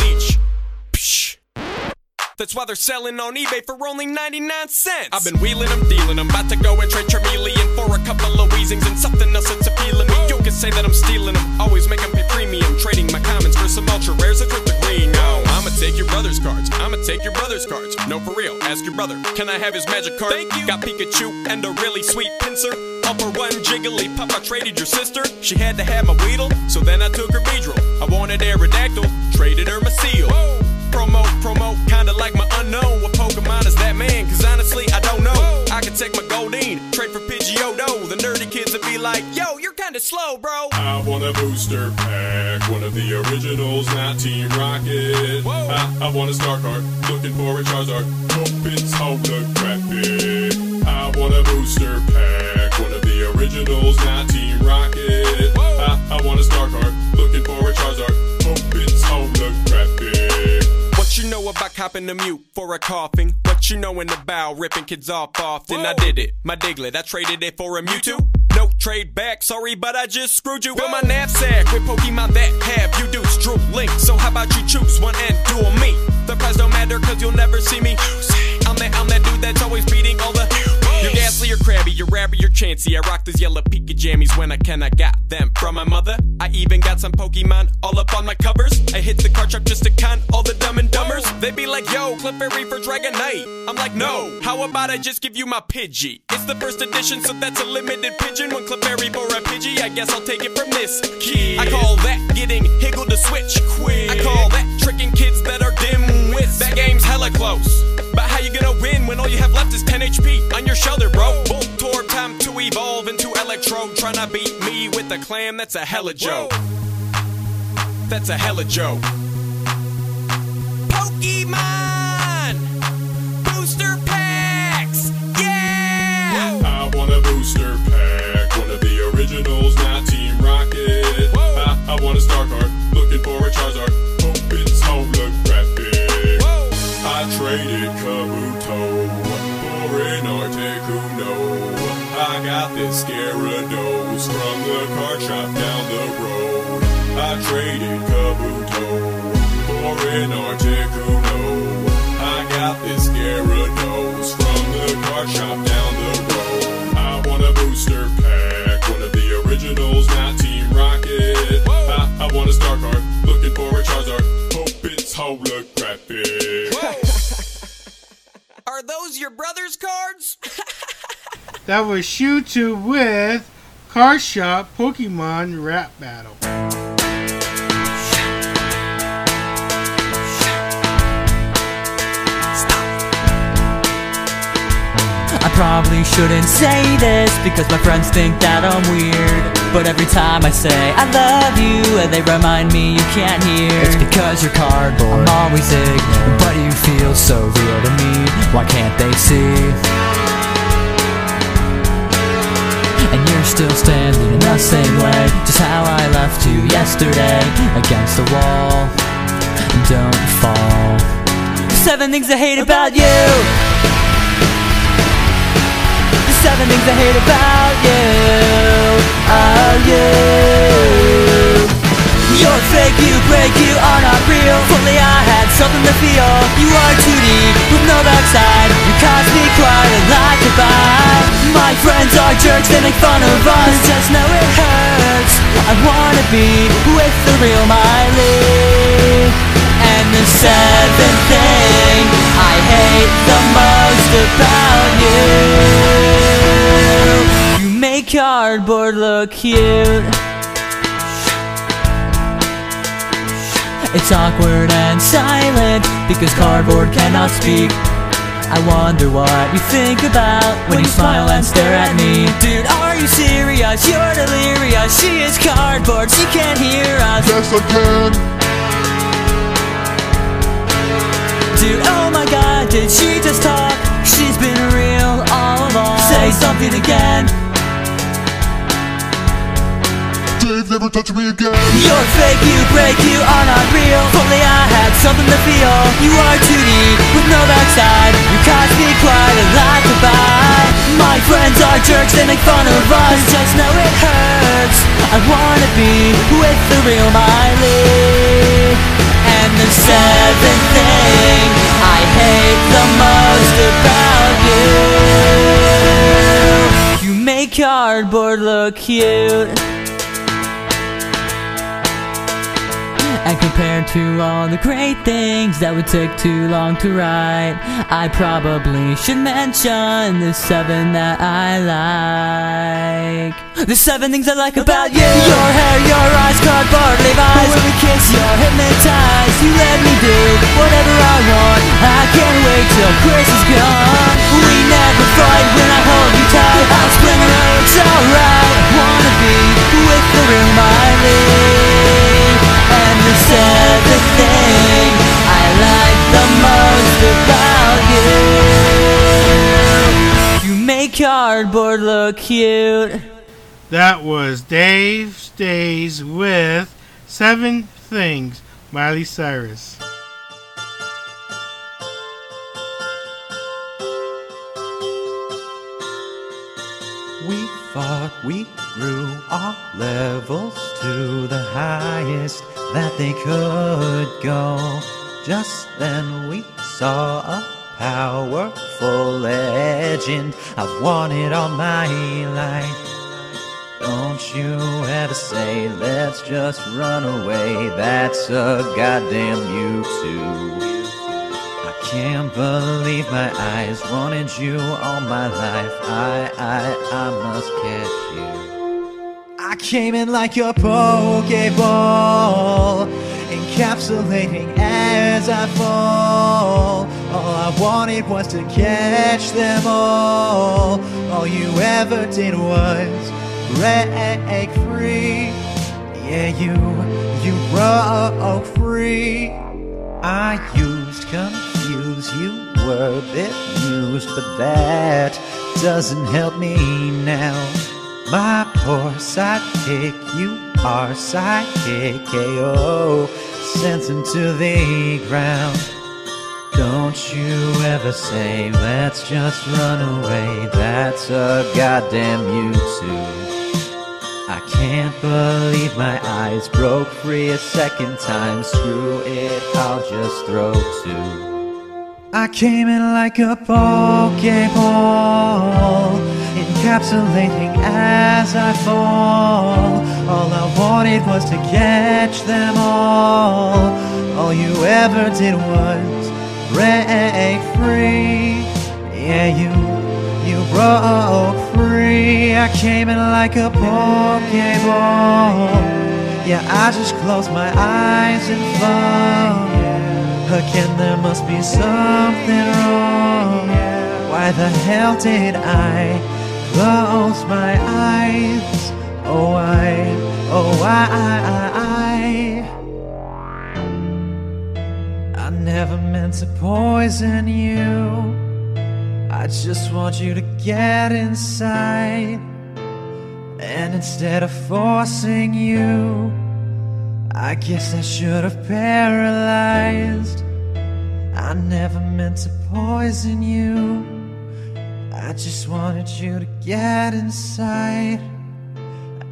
That's why they're selling on eBay for only 99 cents. I've been wheeling them, dealing them. About to go and trade Charmeleon for a couple of Weezings and something else that's appealing me. You can say that I'm stealing them. Always make them pay premium. Trading my commons for some ultra rares and crypto green. No, I'ma take your brother's cards. I'ma take your brother's cards. No, for real. Ask your brother. Can I have his magic card? Thank you. Got Pikachu and a really sweet Pinsir. All for one Jigglypuff. I traded your sister. She had to have my Weedle, so then I took her Beedrill. I wanted Aerodactyl, traded her my Seel. Promo, promo, kinda like my Unown. What Pokemon is that man? Cause honestly, I don't know. I can take my Goldeen, trade for Pidgeotto. The nerdy kids would be like, yo, you're kinda slow, bro. I want a booster pack, one of the originals, not Team Rocket. I, I want a star card, looking for a Charizard. Hope it's home, look crappy. I want a booster pack, one of the originals, not Team Rocket. I, I want a star card, looking for a Charizard. Know about copping the mute for a coughing? What you know in the bow, ripping kids off often? I did it. My Diglett, I traded it for a Mewtwo. No trade back, sorry, but I just screwed you. Fill my knapsack with Pokemon that have you do Drew Link. So how about you choose one and duel me? The price don't matter cause you'll never see me. I'm that, I'm that dude that's always beating all the. You're Krabby, you're rabby, you're Chansey. I rock those yellow Pika jammies when I can. I got them from my mother. I even got some Pokemon all up on my covers. I hit the card shop just to con all the dumb and dumbers. They be like, yo, Clefairy for Dragonite. I'm like, no, how about I just give you my Pidgey? It's the first edition, so that's a limited pigeon. One Clefairy for a Pidgey, I guess I'll take it from this kid. I call that getting higgled to switch quick. I call that tricking kids that are dim wits. That game's hella close. But how you gonna win when all you have left is 10 HP on your shoulder, bro? Voltorb, time to evolve into Electro. Tryna beat me with a clam, that's a hella joke. That's a hella joke. Pokemon! Booster packs! Yeah! I want a booster pack, one of the originals, not Team Rocket. I, I want a star card, I traded Kabuto for an. I got this Gyarados from the card shop down the road. I traded Kabuto for an. I got this Gyarados from the card shop down the road. I want a booster pack, one of the originals, not Team Rocket. I, I want a star card, looking for a Charizard. Hope it's holographic. Are those your brother's cards? That was Shewtwo with Card Shop Pokemon Rap Battle. I probably shouldn't say this because my friends think that I'm weird. But every time I say I love you, they remind me you can't hear. It's because you're cardboard. I'm always ignorant, but you feel so real to me. Why can't they see? And you're still standing in the same way, just how I left you yesterday against the wall. Don't fall. Seven things I hate about you. Seven things I hate about you. Oh, you. You're fake, you break, you are not real. Fully, I had something to feel. You are 2D with no backside. You cause me cry and like goodbye. My friends are jerks, they make fun of us. Just know it hurts. I wanna be with the real Miley. The seventh thing I hate the most about you. You make cardboard look cute. It's awkward and silent because cardboard cannot speak. I wonder what you think about when you smile and stare at me. Dude, are you serious? You're delirious. She is cardboard. She can't hear us. Yes, I can. Dude, oh my god, did she just talk? She's been real all along. Say something again. Dave never touched me again. You're fake, you break, you are not real. If only I had something to feel. You are 2D with no backside. My friends are jerks, they make fun of us. Just know it hurts. I wanna be with the real Miley. And the seventh thing I hate the most about you. You make cardboard look cute. And compared to all the great things that would take too long to write, I probably should mention the seven that I like. The seven things I like about you. Your hair, your eyes, cardboard Levi's. When we kiss, you're hypnotized. You let me do whatever I want. I can't wait till Chris is gone We never fight when I hold you tight. I I know it's alright Wanna be with the real Miley I like the most about you. You make cardboard look cute. That was Dave Days with Seven Things, Miley Cyrus. We grew our levels to the highest that they could go. Just then we saw a powerful legend I've wanted all my life. Don't you ever say, let's just run away. That's a goddamn you too. Can't believe my eyes wanted you all my life. I, I, I must catch you. I came in like a Pokeball, encapsulating as I fall. All I wanted was to catch them all. All you ever did was break free. Yeah, you, you broke free. I used you were a bit used, but that doesn't help me now. My poor sidekick, you are sidekick, KO, sent him to the ground. Don't you ever say, let's just run away, that's a goddamn you too. I can't believe my eyes broke free a second time. Screw it, I'll just throw two. I came in like a Pokeball, encapsulating as I fall. All I wanted was to catch them all. All you ever did was break free. Yeah, you you broke free. I came in like a Pokeball. Yeah, I just closed my eyes and fall. Again, there must be something wrong. Why the hell did I close my eyes? Oh, I, oh, I, I, I, I, I never meant to poison you. I just want you to get inside. And instead of forcing you, I guess I should have paralyzed. I never meant to poison you. I just wanted you to get inside.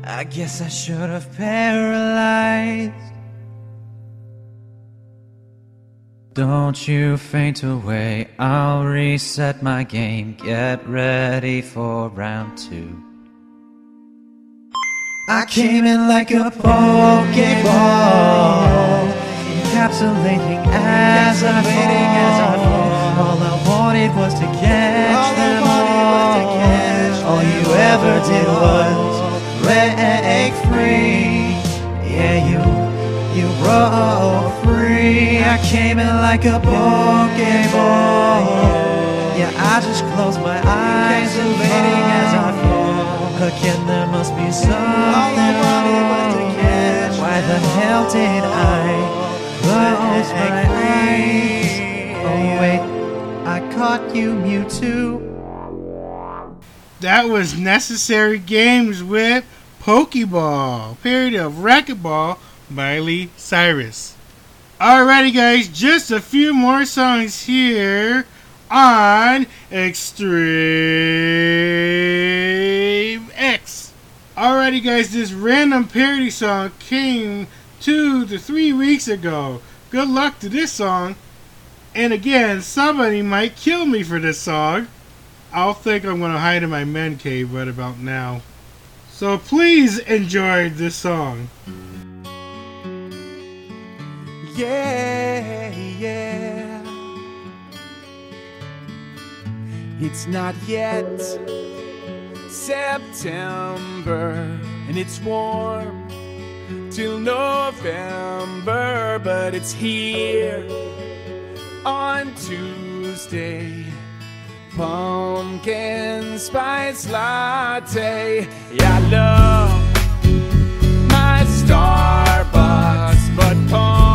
I guess I should have paralyzed. Don't you faint away, I'll reset my game. Get ready for round two. I came in like a Pokeball, encapsulating as I waiting as I fall. All I wanted was to catch them all. All you ever did was break free. Yeah, you you broke free. I came in like a Pokeball. Yeah, I just closed my eyes and waiting as I fall. Again, there must be something wrong. Why the hell did I close my eyes? Oh wait, I caught you, Mewtwo. That was Necessary Games with Pokeball, period of Wrecking Ball, Miley Cyrus. Alrighty, guys, just a few more songs here on Extreme X. Alrighty, guys, this random parody song came two to three weeks ago. Good luck to this song. And again, somebody might kill me for this song. I'll think I'm going to hide in my men cave right about now. So please enjoy this song. Yeah, yeah. It's not yet September, and it's warm till November, but it's here on Tuesday. Pumpkin spice latte. Yeah, I love my Starbucks, but pumpkin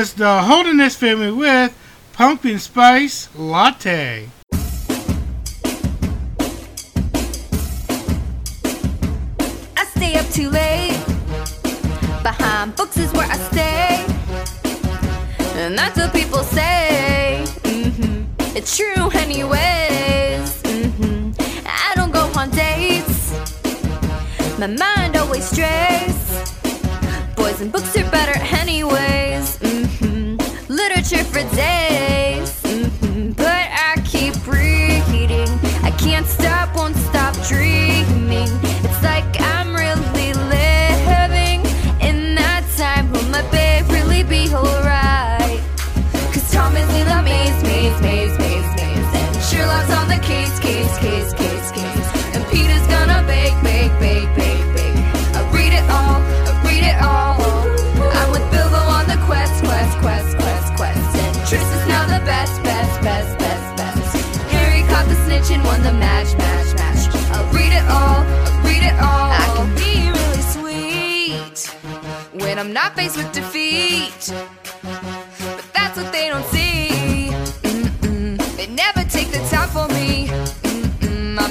was the Holderness family with Pumpkin Spice Latte.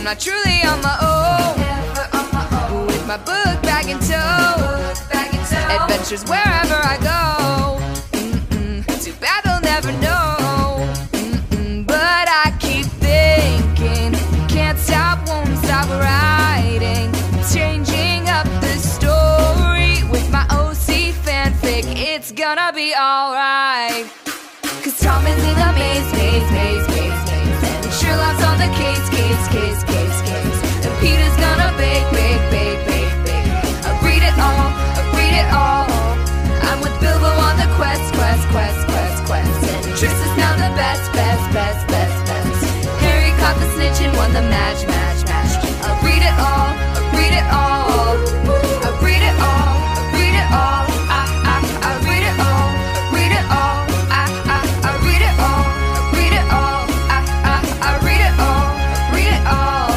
I truly. On my own. With my book bag in tow. Adventures wherever I go. quest, quest, quest, quest, quest. And Triss is now the best, best, best, best, best. Harry caught the snitch and won the match, match, match. I'll read it all, I'll read it all. I read it all, I read it all. I, I, I read it all, read it all. I, I, I read it all, read it all. I, I, I read it all, read it all.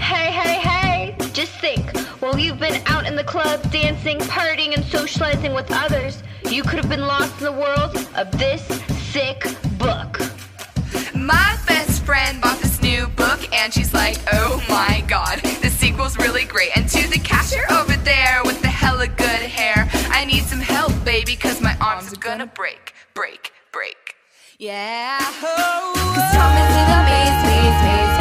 Hey, hey, hey! Just think, while you've been out in the club dancing, partying, and socializing with others, you could have been lost in the world of this sick book. My best friend bought this new book, and she's like, oh my god, the sequel's really great. And to the cashier over there with the hella good hair, I need some help, baby, cause my arms are gonna break, break, break. Yeah, oh, oh. Cause Thomas is.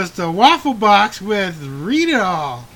was the Waffle Box with Read It All.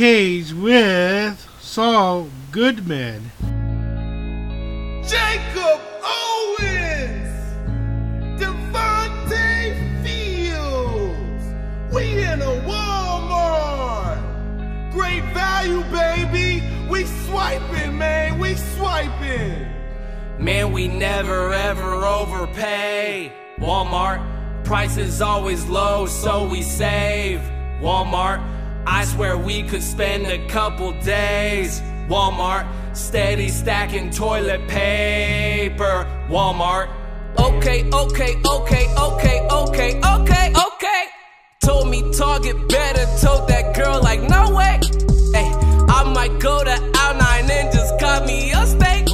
Cage I swear we could spend a couple days. Walmart, steady stacking toilet paper. Walmart, okay, okay, okay, okay, okay, okay, okay. Told me Target better, told that girl like no way. Hey, I might go to Out 9 and just cut me a steak.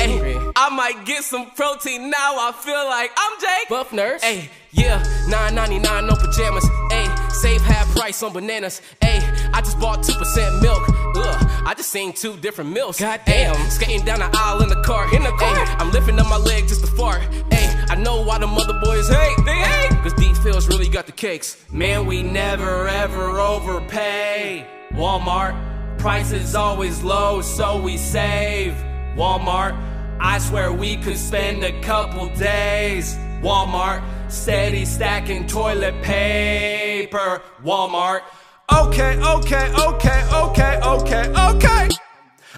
Hey, I might get some protein now. I feel like I'm Jake. Buff nurse. Hey, yeah, 9.99 no pajamas. Hey, save half price on bananas. Hey, I just bought 2% milk. Ugh, I just seen two different milks. Goddamn. Skating down the aisle in the car. In the car. I'm lifting up my leg just to fart. Hey, I know why the mother boys hate. They hate. Cause these pills really got the cakes. Man, we never ever overpay. Walmart, prices always low, so we save. Walmart, I swear we could spend a couple days. Walmart, steady stacking toilet paper. Walmart. Okay, okay, okay, okay, okay, okay.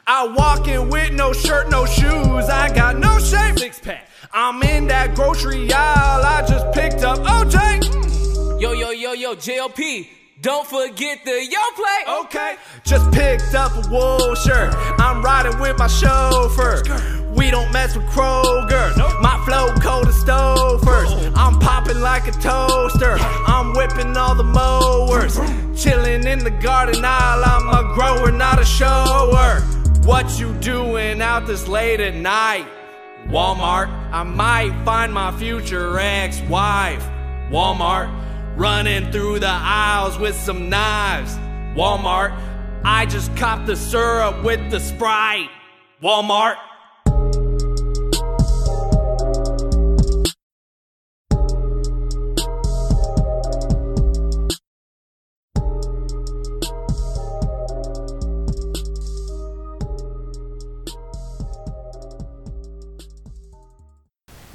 I walk in with no shirt, no shoes. I got no shape. Six pack. I'm in that grocery aisle. I just picked up OJ. Yo, yo, yo, yo, JLP. Don't forget the yo play. Okay. Just picked up a wool shirt. I'm riding with my chauffeur. We don't mess with Kroger. My flow cold as stove first. I'm popping like a toaster. I'm whipping all the mowers. Chilling in the garden aisle. I'm a grower, not a shower. What you doing out this late at night? Walmart, I might find my future ex-wife. Walmart, running through the aisles with some knives. Walmart, I just copped the syrup with the Sprite. Walmart.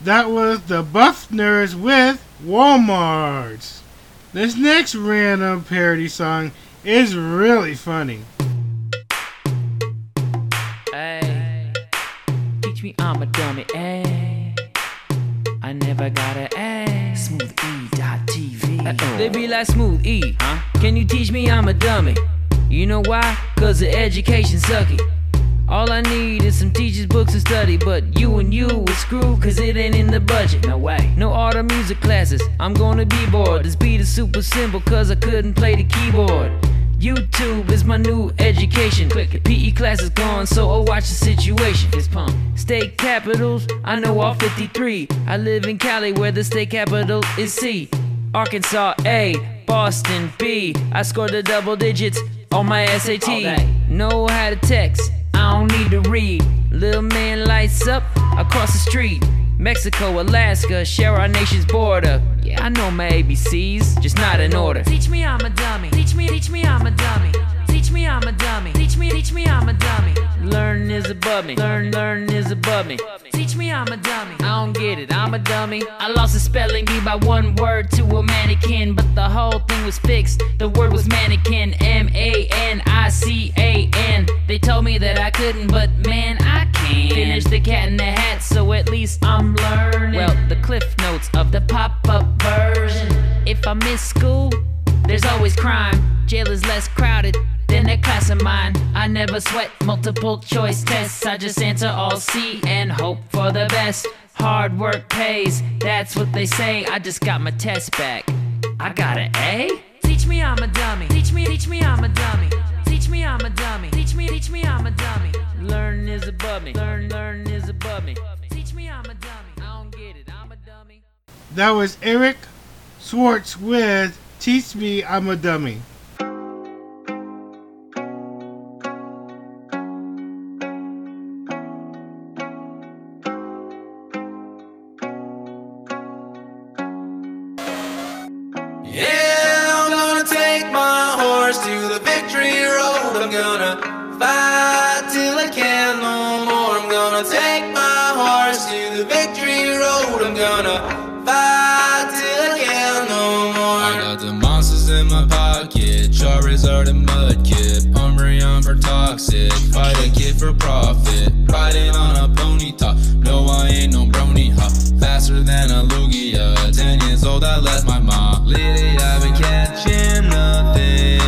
That was the Buffners with Walmart. This next random parody song is really funny. Hey, teach me I'm a dummy. Hey, I never got a A. Smooth E dot TV. Uh, uh, they be like Smooth E, huh? Can you teach me I'm a dummy? You know why? Cause the education sucky. All I need is some teachers, books, and study. But you and you is screwed cause it ain't in the budget. No way. No art or music classes. I'm gonna be bored. This beat is super simple cause I couldn't play the keyboard. YouTube is my new education. Click PE class is gone, so I'll watch the situation. Fist pump. State capitals, I know all 53. I live in Cali where the state capital is C. Arkansas A, Boston B. I scored the double digits on my SAT. Know how to text, I don't need to read. Little man lights up across the street. Mexico, Alaska, share our nation's border. Yeah, I know my ABCs, just not in order. Teach me I'm a dummy. Teach me, teach me I'm a dummy. Teach me I'm a dummy. Teach me, teach me I'm a dummy. Learn is above me. Learn, learn is above me. Teach me I'm a dummy. I don't get it, I'm a dummy. I lost a spelling bee by one word to a mannequin, but the whole thing was fixed. The word was mannequin, M A N I C A N. They told me that I couldn't, but man, I can. Finish the cat in the hat, so at least I'm learning. Well, the cliff notes of the pop up version. If I miss school, there's always crime. Jail is less crowded than that class of mine. I never sweat multiple choice tests. I just answer all C and hope for the best. Hard work pays, that's what they say. I just got my test back. I got an A? Teach me I'm a dummy. Teach me, teach me I'm a dummy. Teach me I'm a dummy. Teach me, teach me I'm a dummy. Learn is above me. Learn, learn is above me. Teach me I'm a dummy. I don't get it. I'm a dummy. That was Eric Swartz with Teach me I'm a dummy. for profit. Riding on a pony top. No, I ain't no brony hop. Faster than a Lugia. Ten years old, I left my mom. Lately, I've been catching nothing.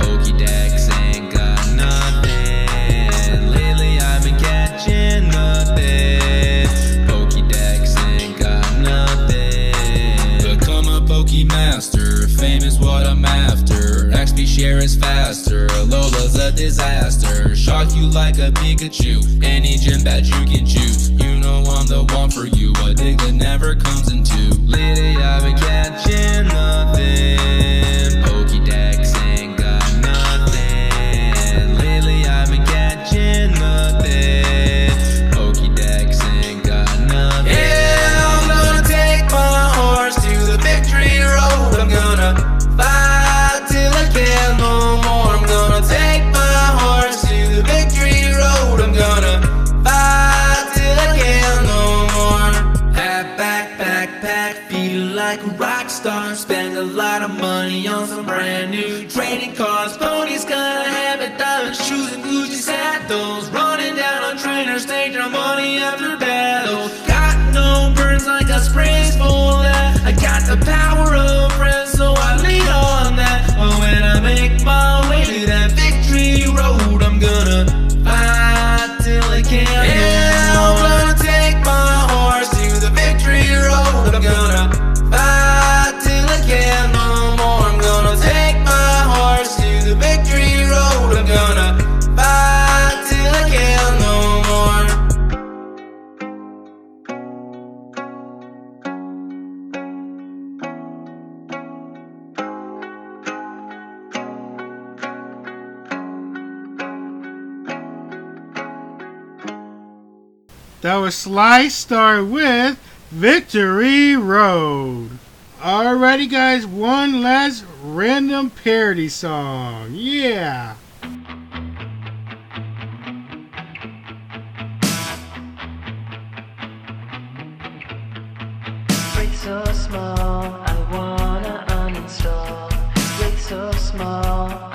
Pokedex ain't got nothing. Lately, I've been catching nothing. Pokedex ain't got nothing. Become a Pokemaster. Fame is what I'm after. XP share is fast a disaster. Shock you like a Pikachu. Any gym badge you can choose. You know I'm the one for you. A dig that never comes in two. Lately I've been catching nothing. the power of Slice Star with Victory Road. Alrighty, guys, one last random parody song. Yeah. So small, I wanna uninstall. Break so small.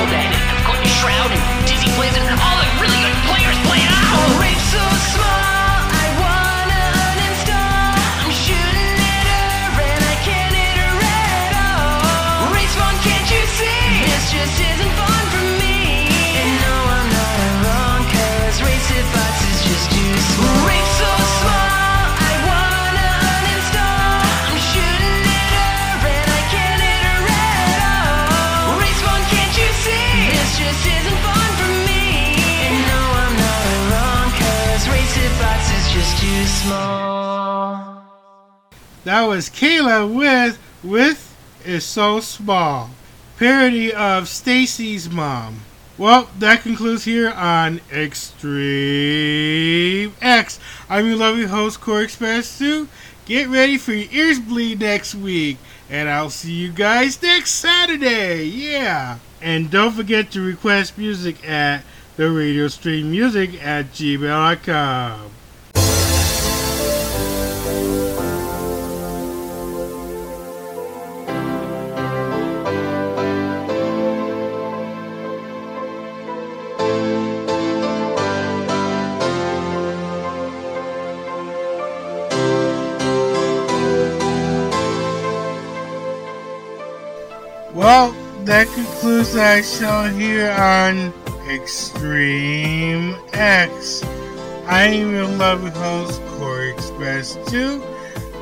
Shroud and Dizzy Blazin, all the really good players play. Race oh, so small, I wanna uninstall. I'm shooting at her and I can't hit her at all. Oh, race fun, can't you see? This just isn't fun for me. And no, I'm not race it is just too. Race small, That was Kayla with With is So Small, parody of Stacy's Mom. Well, that concludes here on Extreme X. I'm your lovely host, Core Express 2. Get ready for your ears bleed next week, and I'll see you guys next Saturday. Yeah. And don't forget to request music at the radio stream music at gmail.com. Well, that concludes our show here on Extreme X. I am your loving host, Corey Express 2.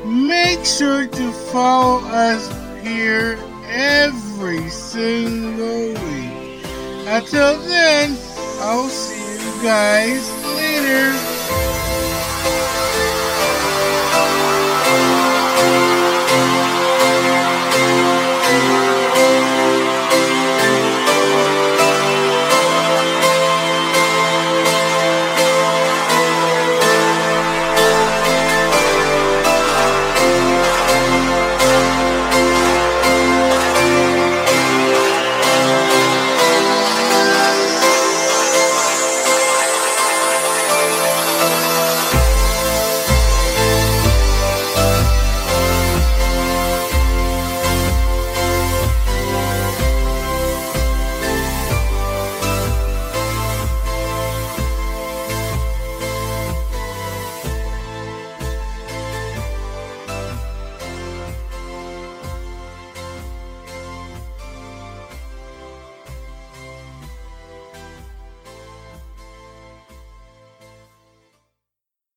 Make sure to follow us here every single week. Until then, I'll see you guys later.